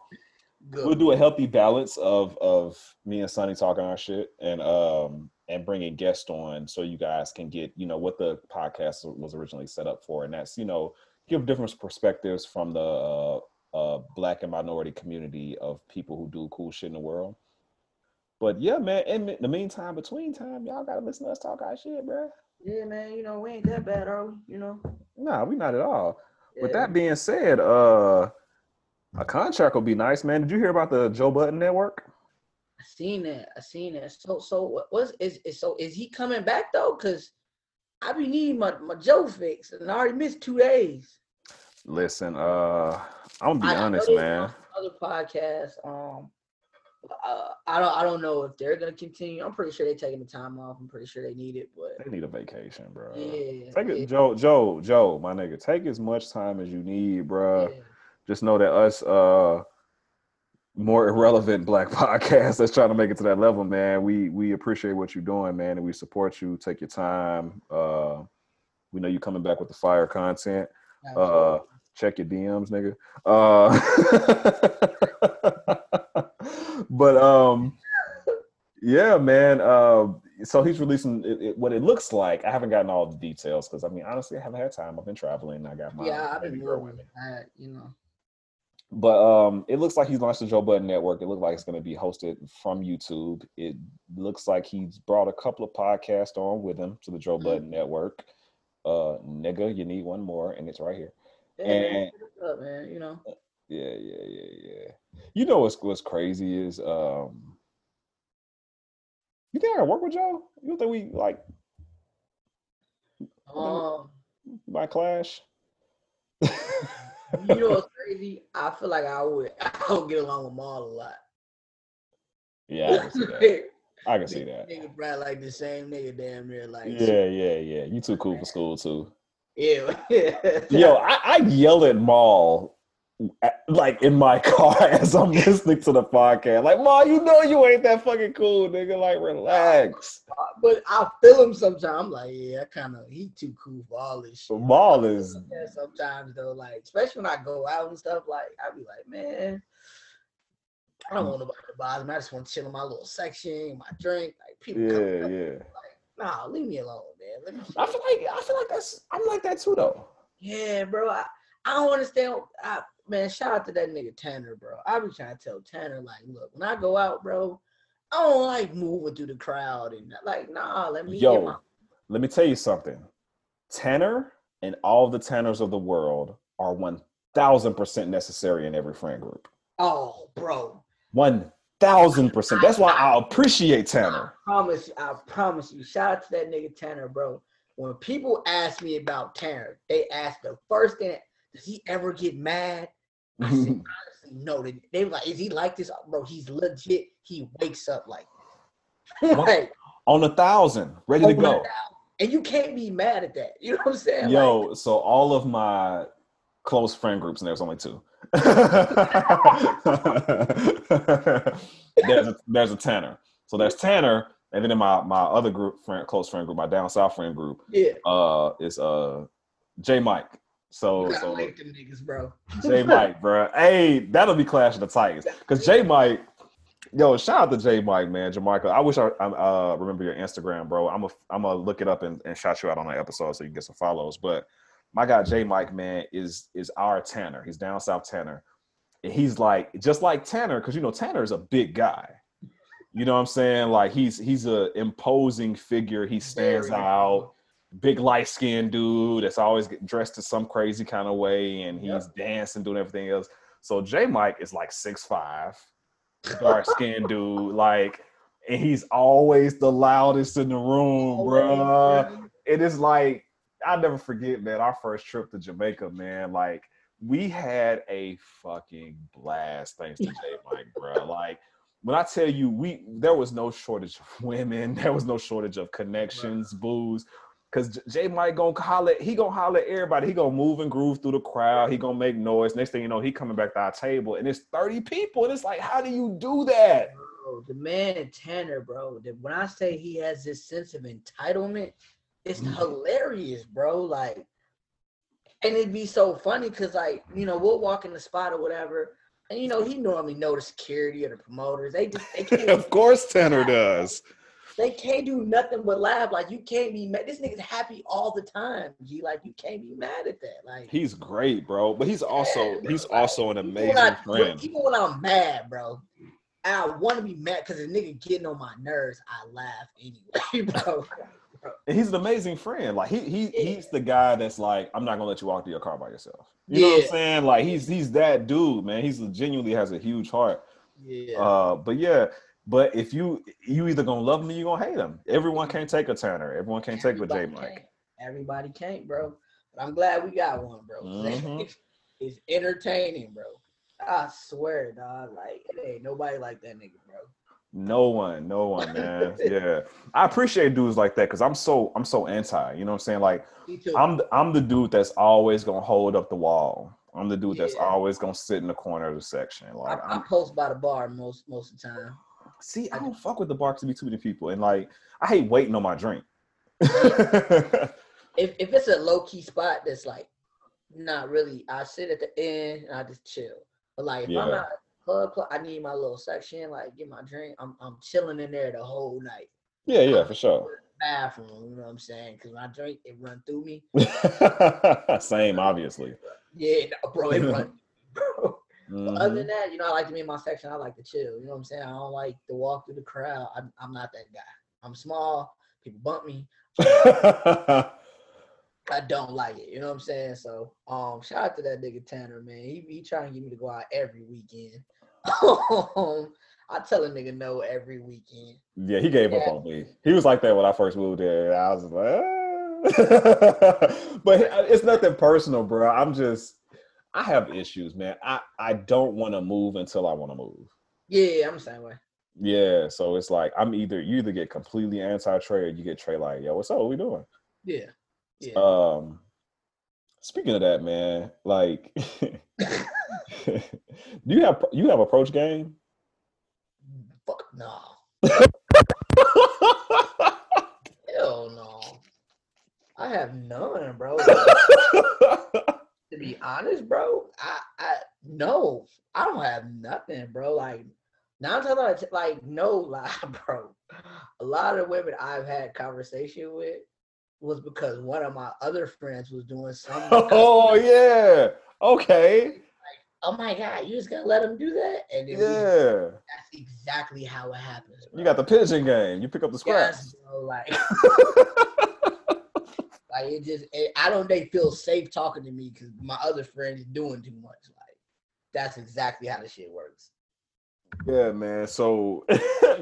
Good. we'll do a healthy balance of of me and Sonny talking our shit and um and bringing guests on so you guys can get you know what the podcast was originally set up for and that's you know give different perspectives from the uh, uh black and minority community of people who do cool shit in the world but yeah man in the meantime between time y'all gotta listen to us talk our shit bro Yeah, man. You know we ain't that bad, are we? You know. nah we not at all with that being said uh a contract will be nice man did you hear about the joe budden network I seen that. I seen that. So so what was is, is so is he coming back though? Cause I be needing my, my Joe fix and I already missed two days. Listen, uh, I'm gonna be I- I honest, they man. Other podcasts. Um, uh, I don't I don't know if they're gonna continue. I'm pretty sure they're taking the time off. I'm pretty sure they need it, but They need a vacation, bro. yeah, Take yeah, it, Joe, Joe, Joe, my nigga. Take as much time as you need, bro. yeah. Just know that us, uh, more irrelevant black podcast that's trying to make it to that level, man. We we appreciate what you're doing, man, and we support you. Take your time. Uh, we know you're coming back with the fire content. Uh. Check your DMs, nigga. Uh, but um, yeah, man. Uh, so he's releasing it, it- what it looks like. I haven't gotten all the details because I mean, honestly, I haven't had time. I've been traveling. I got my yeah, I've been girl working. with me. I, you know, But um, it looks like he's launched the Joe Budden Network. It looks like it's going to be hosted from YouTube. It looks like he's brought a couple of podcasts on with him to the Joe Mhm. Budden Network. Uh, nigga, you need one more, and it's right here. Yeah, And- up, man. You know, Yeah, yeah, yeah, yeah. You know what's what's crazy is um you think I can work with Joe? You don't think we like um, my clash? you know what's crazy? I feel like I would I would get along with Mal a lot. yeah, I can see that. I can see that. Nigga, like the same nigga, damn near like. Yeah, yeah, yeah. You too cool for school too. Yeah. Yo, I, I yell at Mal like in my car as I'm listening to the podcast. Like, Mal, you know you ain't that fucking cool, nigga. Like, relax. But I feel him sometimes. I'm like, yeah, I kind of he too cool for all this shit. Mal is yeah, sometimes though, like especially when I go out and stuff, like I be like, man, I don't want nobody to bother me. I just want to chill in my little section, my drink. Like people, yeah, yeah. Like, nah, leave me alone, man. I feel like I feel like that's I'm like that too though. Yeah, bro. I, I don't understand. I, man, shout out to that nigga Tanner, bro. I be trying to tell Tanner, like, look, when I go out, bro, I don't like moving through the crowd and like, nah, let me. Yo, my- let me tell you something. Tanner and all the Tanners of the world are one thousand percent necessary in every friend group. Oh, bro. One thousand percent. That's why I appreciate Tanner. I promise you, I promise you. Shout out to that nigga Tanner, bro. When people ask me about Tanner, they ask the first thing, does he ever get mad? I said, honestly, no. They, they were like, is he like this? Bro, he's legit. He wakes up like, like on a thousand, ready to go. And you can't be mad at that. You know what I'm saying? Yo, like, so all of my close friend groups, and there's only two. there's a, there's a Tanner. So there's Tanner, and then in my my other group, friend, close friend group, my down south friend group, yeah, uh, is uh J Mike. So, so like them niggas, bro. J Mike, bro. Hey, that'll be Clash of the Titans. Cause J Mike, yo, shout out to J Mike, man. Jamaica. I wish I, I uh, remember your Instagram, bro. I'm a I'm gonna look it up and, and shout you out on that episode so you can get some follows. But my guy J Mike, man, is is our Tanner. He's down south Tanner. And he's like just like Tanner, because you know Tanner is a big guy. You know what I'm saying? Like he's he's a imposing figure. He stands Very out big light skinned dude that's always getting dressed in some crazy kind of way and he's yep. dancing, doing everything else. So J Mike is like six five, dark skinned dude, like, and he's always the loudest in the room, bro. It is like I'll never forget, man, our first trip to Jamaica, man. Like, we had a fucking blast thanks to J Mike, bro. Like, when I tell you, we there was no shortage of women, there was no shortage of connections, booze. Cause J Mike gonna holler, he gonna holler at everybody. He gonna move and groove through the crowd. He gonna make noise. Next thing you know, he coming back to our table, and it's thirty people, and it's like, how do you do that? Bro, the man Tanner, bro. When I say he has this sense of entitlement, it's mm. hilarious, bro. Like, and it'd be so funny because, like, you know, we'll walk in the spot or whatever, and you know, he normally know the security or the promoters. They just, they can't. of course, Tanner does. They can't do nothing but laugh. Like you can't be mad. This nigga's happy all the time. G, like you can't be mad at that. Like he's great, bro. But he's also he's like, also an amazing I, friend. Even when I'm mad, bro, I want to be mad because the nigga getting on my nerves. I laugh anyway, bro. And he's an amazing friend. Like he he yeah. he's the guy that's like, I'm not gonna let you walk to your car by yourself. You yeah. know what I'm saying? Like he's he's that dude, man. He's genuinely has a huge heart. Yeah. Uh, but yeah, but if you you either gonna love him or you gonna hate him. Everyone can't take a Tanner. Everyone can't take a J Mike. Everybody can't, bro. But I'm glad we got one, bro. Mm-hmm. it's entertaining, bro. I swear, dog. Like it ain't nobody like that nigga, bro. No one, no one, man. yeah, I appreciate dudes like that because I'm so I'm so anti. You know what I'm saying? Like I'm the, I'm the dude that's always gonna hold up the wall. I'm the dude yeah. that's always gonna sit in the corner of the section. Like I, I post by the bar most most of the time. See, I don't fuck with the bar to be too many people, and like I hate waiting on my drink. if if it's a low key spot that's like not really, I sit at the end and I just chill. But like if yeah. I'm not club, club, I need my little section, like get my drink. I'm I'm chilling in there the whole night. Yeah, yeah, for sure. Bathroom, you know what I'm saying? Because when I drink, it run through me. Same, obviously. Yeah, bro, it run. Bro, Mm-hmm. other than that, you know, I like to be in my section. I like to chill. You know what I'm saying? I don't like to walk through the crowd. I'm, I'm not that guy. I'm small. People bump me. I don't like it. You know what I'm saying? So, um, shout out to that nigga Tanner, man. He he trying to get me to go out every weekend. Um, I tell a nigga no every weekend. Yeah, he gave yeah. up on me. He was like that when I first moved there. I was like, ah. but it's nothing personal, bro. I'm just I have issues, man. I I don't want to move until I want to move. Yeah, I'm the same way. Yeah, so it's like I'm either you either get completely anti Trey or you get Trey like, yo, what's up? What we doing? Yeah. Yeah. Um, speaking of that, man, like, do you have you have approach game? Fuck no. Hell no. I have none, bro. to be honest, bro, I, I no, I don't have nothing, bro. Like nine times out of like no lie, bro. A lot of women I've had conversation with was because one of my other friends was doing something. oh yeah, okay. oh my god, you just gonna let him do that? And then we- Yeah, that's exactly how it happens. Bro. you got the pigeon game. You pick up the scraps. yes, bro, like. Like it just, it, I don't. They feel safe talking to me because my other friend is doing too much. Like that's exactly how the shit works. Yeah, man. So,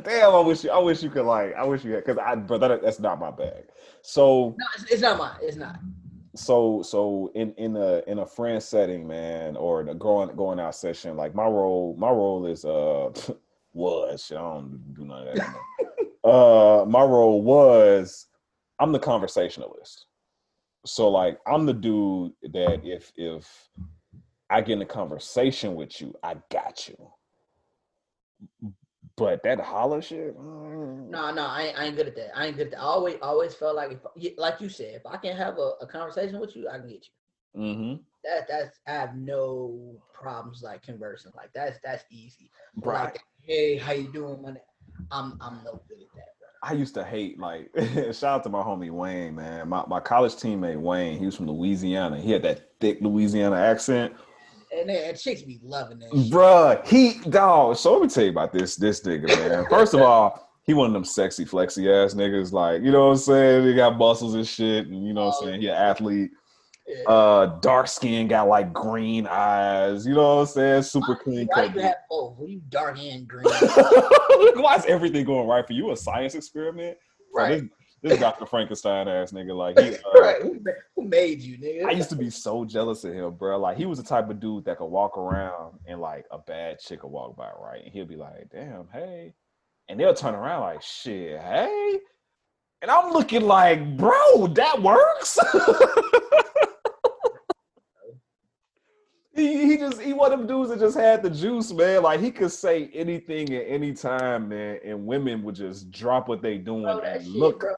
damn, I wish you, I wish you could like, I wish you had, cause I, but that, that's not my bag. So, No, it's, it's not mine. It's not. so, so in in a in a friend setting, man, or in a going going out session, like my role, my role is uh was shit, I don't do none of that. anymore. uh, my role was I'm the conversationalist. So like I'm the dude that if if I get in a conversation with you, I got you. But that holler shit, mm, No, no, I ain't, I ain't good at that. I ain't good at that. I always, always felt like if, like you said, if I can have a, a conversation with you, I can get you. Mm-hmm. That, that's, I have no problems like conversing. Like that's, that's easy. Right. Like, hey, how you doing, man? I'm, I'm no good at that, bro. I used to hate like shout out to my homie Wayne, man. My my college teammate Wayne, he was from Louisiana. He had that thick Louisiana accent. And then and chicks be loving that. Shit. Bruh, he dog. So let me tell you about this this nigga, man. First of all, he one of them sexy, flexy ass niggas, like, you know what I'm saying? He got muscles and shit, and you know what I'm saying? He an athlete. Yeah. Uh dark skin, got like green eyes, you know what I'm saying? Super clean Why cut. you have both? When you dark and green, Why is everything going right for you? A science experiment? So right? This, this Dr. Frankenstein ass nigga, like he uh, right. Who, made you, nigga? I used to be so jealous of him, bro. Like he was the type of dude that could walk around and like a bad chick would walk by, right? And he'll be like, "Damn, hey," and they'll turn around like, "Shit, hey," and I'm looking like, "Bro, that works." he, he just he one of them dudes that just had the juice, man. Like he could say anything at any time, man, and women would just drop what they doing Bro, and shit, look. bro.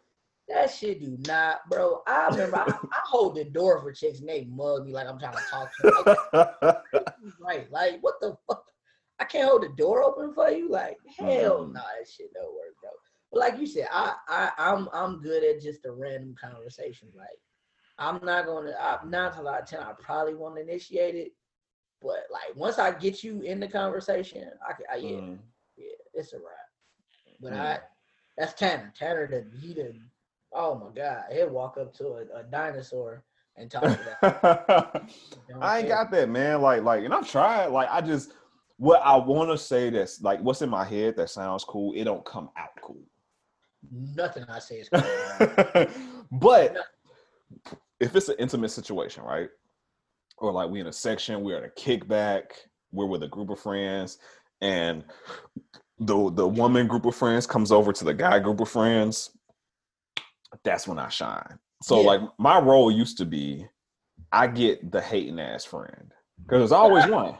That shit do not, bro. I remember I, I hold the door for chicks and they mug me like I'm trying to talk to them. Like, right. Like, what the fuck? I can't hold the door open for you? Like, hell no, Mhm. that shit don't work, bro. But like you said, I, I I'm I'm good at just a random conversation. Like, I'm not gonna I, nine times out of ten, I probably won't initiate it. But like once I get you in the conversation, I can I, yeah, Mm. yeah, it's a wrap. But Mm. I that's Tanner. Tanner the he the oh my god, he'll walk up to a, a dinosaur and talk to that. I ain't got that, man. Like, like, and I've tried. Like, I just what I want to say that's like what's in my head that sounds cool. It don't come out cool. nothing I say is cool. but if it's an intimate situation, right? Or like we in a section, we're at a kickback, we're with a group of friends, and the the woman group of friends comes over to the guy group of friends. That's when I shine. So Yeah. like my role used to be, I get the hating ass friend because there's always one.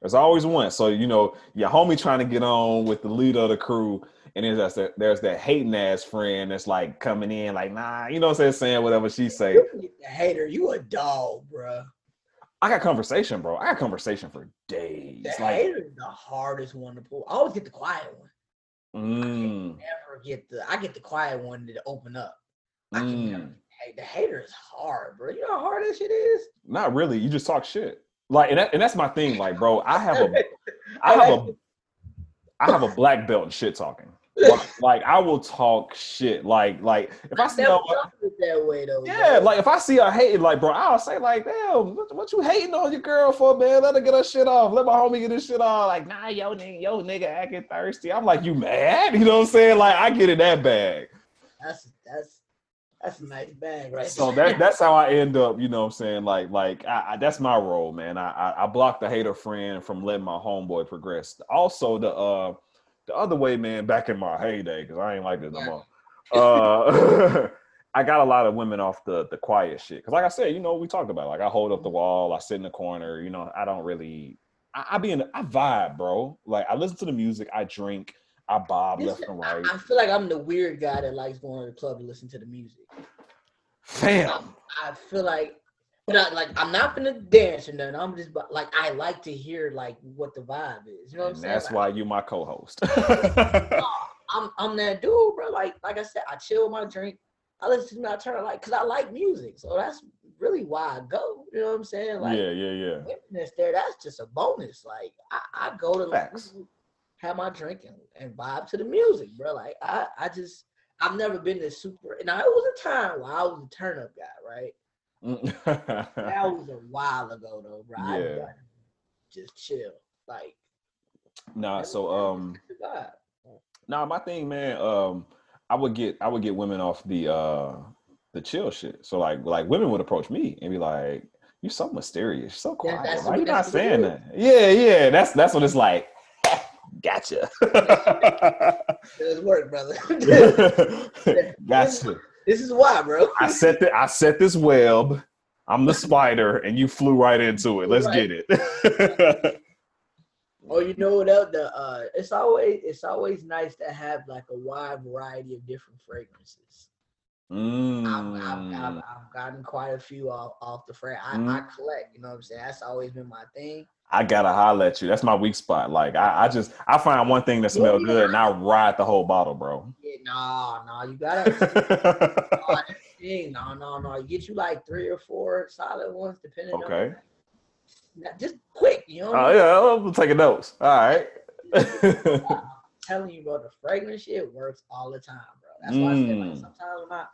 There's always one. So you know your homie trying to get on with the leader of the crew, and then there's that there's that hating ass friend that's like coming in like nah, you know what I'm saying, saying whatever she say. You hater, you a dog, bro. I got conversation, bro. I got conversation for days. The Like, hater is the hardest one to pull. I always get the quiet one. Mm, Never get the I get the quiet one to open up. I can mm. never, hey, the hater is hard, bro. You know how hard that shit is? not really. You just talk shit. Like, and, that, and that's my thing. Like, bro, I have a, I have a, I have a black belt in shit talking. Like, I will talk shit. Like, like if I see never a, thought that way though. yeah, bro. like if I see her hating, like, bro, I'll say like, damn, what, what you hating on your girl for, man? Let her get her shit off. Let my homie get his shit off. Like, nah, yo, nigga, yo, nigga acting thirsty. I'm like, you mad? You know what I'm saying? Like, I get in that bag. that's that's that's a nice bag, right? So that that's how I end up, you know what I'm saying? Like, like I, I, that's my role, man. I, I I block the hater friend from letting my homeboy progress. Also, the uh the other way, man, back in my heyday, because I ain't like this no more. Uh, I got a lot of women off the the quiet shit. Cause like I said, you know, we talked about it. like I hold up the wall, I sit in the corner, you know, I don't really I, I be in I vibe, bro. Like I listen to the music, I drink, I bob This- left and right. I, I feel like I'm the weird guy that likes going to the club and listen to the music. Fam. I feel like, but I, like I'm not gonna dance or nothing. I'm just like I like to hear like what the vibe is. You know what I'm saying? that's Like, why you my co-host. I'm I'm that dude, bro. Like like I said, I chill my drink. I listen to my turn up like because I like music. So that's really why I go. You know what I'm saying? Like yeah, yeah, yeah. Witness there, that's just a bonus. Like I, I go to Facts. have my drink and, and vibe to the music, bro. Like I, I just I've never been this super now it was a time where I was a turn up guy, right? That was a while ago though, bro. Yeah. just chill. Like nah, so um. Nah, my thing, man. Um, I would get I would get women off the uh the chill shit. So like like women would approach me and be like, "You're so mysterious, so quiet. that's Why you not that's what it saying that?" Yeah, yeah. That's that's what it's like. gotcha. It work, brother. gotcha. This is why, bro. I set the I set this web. I'm the spider, and you flew right into it. Let's Right. get it. Oh, you know what else? The uh, it's always it's always nice to have like a wide variety of different fragrances. I've, I've, Mm. I've, I've gotten quite a few off off the frame. I, I Mm. collect, you know what I'm saying? That's always been my thing. I gotta holler at you. That's my weak spot. Like I, I just I find one thing that smells Yeah. good and I ride the whole bottle, bro. Yeah, no, no, you gotta the thing. No, no, no. Get you like three or four solid ones, depending on Okay. Now, just quick, you know. Oh I'm yeah, I'm taking notes. All right. telling you, bro, the fragrance shit works all the time, bro. That's why I said like Mm. sometimes when I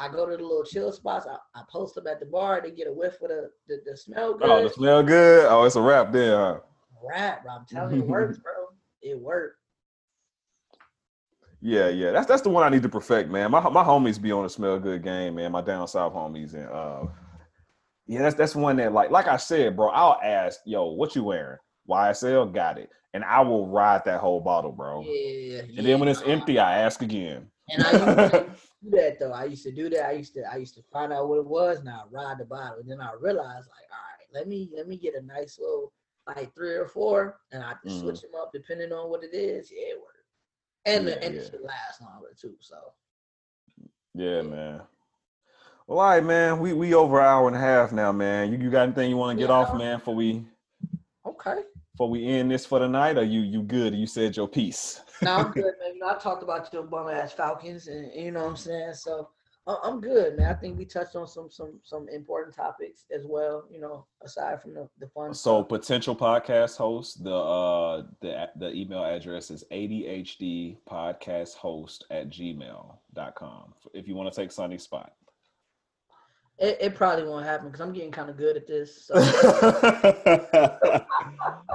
I go to the little chill spots, I, I post them at the bar, they get a whiff of the the, the smell good. oh, the smell good. Oh, it's a wrap there. Huh? Rap, bro. I'm telling you, it works, bro. It works. Yeah, yeah. That's that's the one I need to perfect, man. My my homies be on the smell good game, man. My down south homies and uh yeah, that's that's one that like like I said, bro. I'll ask, yo, what you wearing? YSL got it, and I will ride that whole bottle, bro. Yeah. And then when it's empty, I ask again. And I do that though. I used to do that. I used to I used to find out what it was. Now I ride the bottle. And then I realized like, all right, let me let me get a nice little like three or four, and I just Mhm. switch them up depending on what it is. Yeah, it works. And Yeah, the and yeah. it should last longer too. So Yeah, man. Well, all right, man. We we over an hour and a half now, man. You, you got anything you want to get Yeah. off, man, before we okay. Before we end this for the night? Or you you good? You said your piece. No, I'm good, man. You know, I talked about your bum ass Falcons, and you know what I'm saying. So I'm good, man. I think we touched on some some some important topics as well. You know, aside from the the fun. So potential podcast host, the uh the the email address is ADHD podcast host at gmail.com. If you want to take Sunny's spot. it, it probably won't happen because I'm getting kind of good at this. So.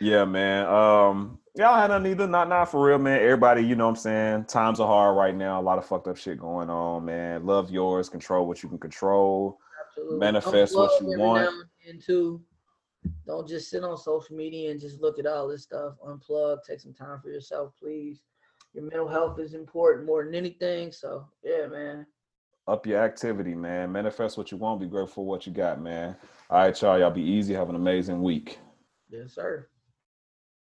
yeah, man. Um, y'all had none either. Not not for real, man. Everybody, you know what I'm saying? Times are hard right now. A lot of fucked up shit going on, man. Love yours, control what you can control. Absolutely. Manifest what you want. and too. Don't just sit on social media and just look at all this stuff. Unplug. Take some time for yourself, please. Your mental health is important more than anything. So yeah, man. Up your activity, man. Manifest what you want. Be grateful for what you got, man. All right, y'all. Y'all be easy. Have an amazing week. Yes, sir.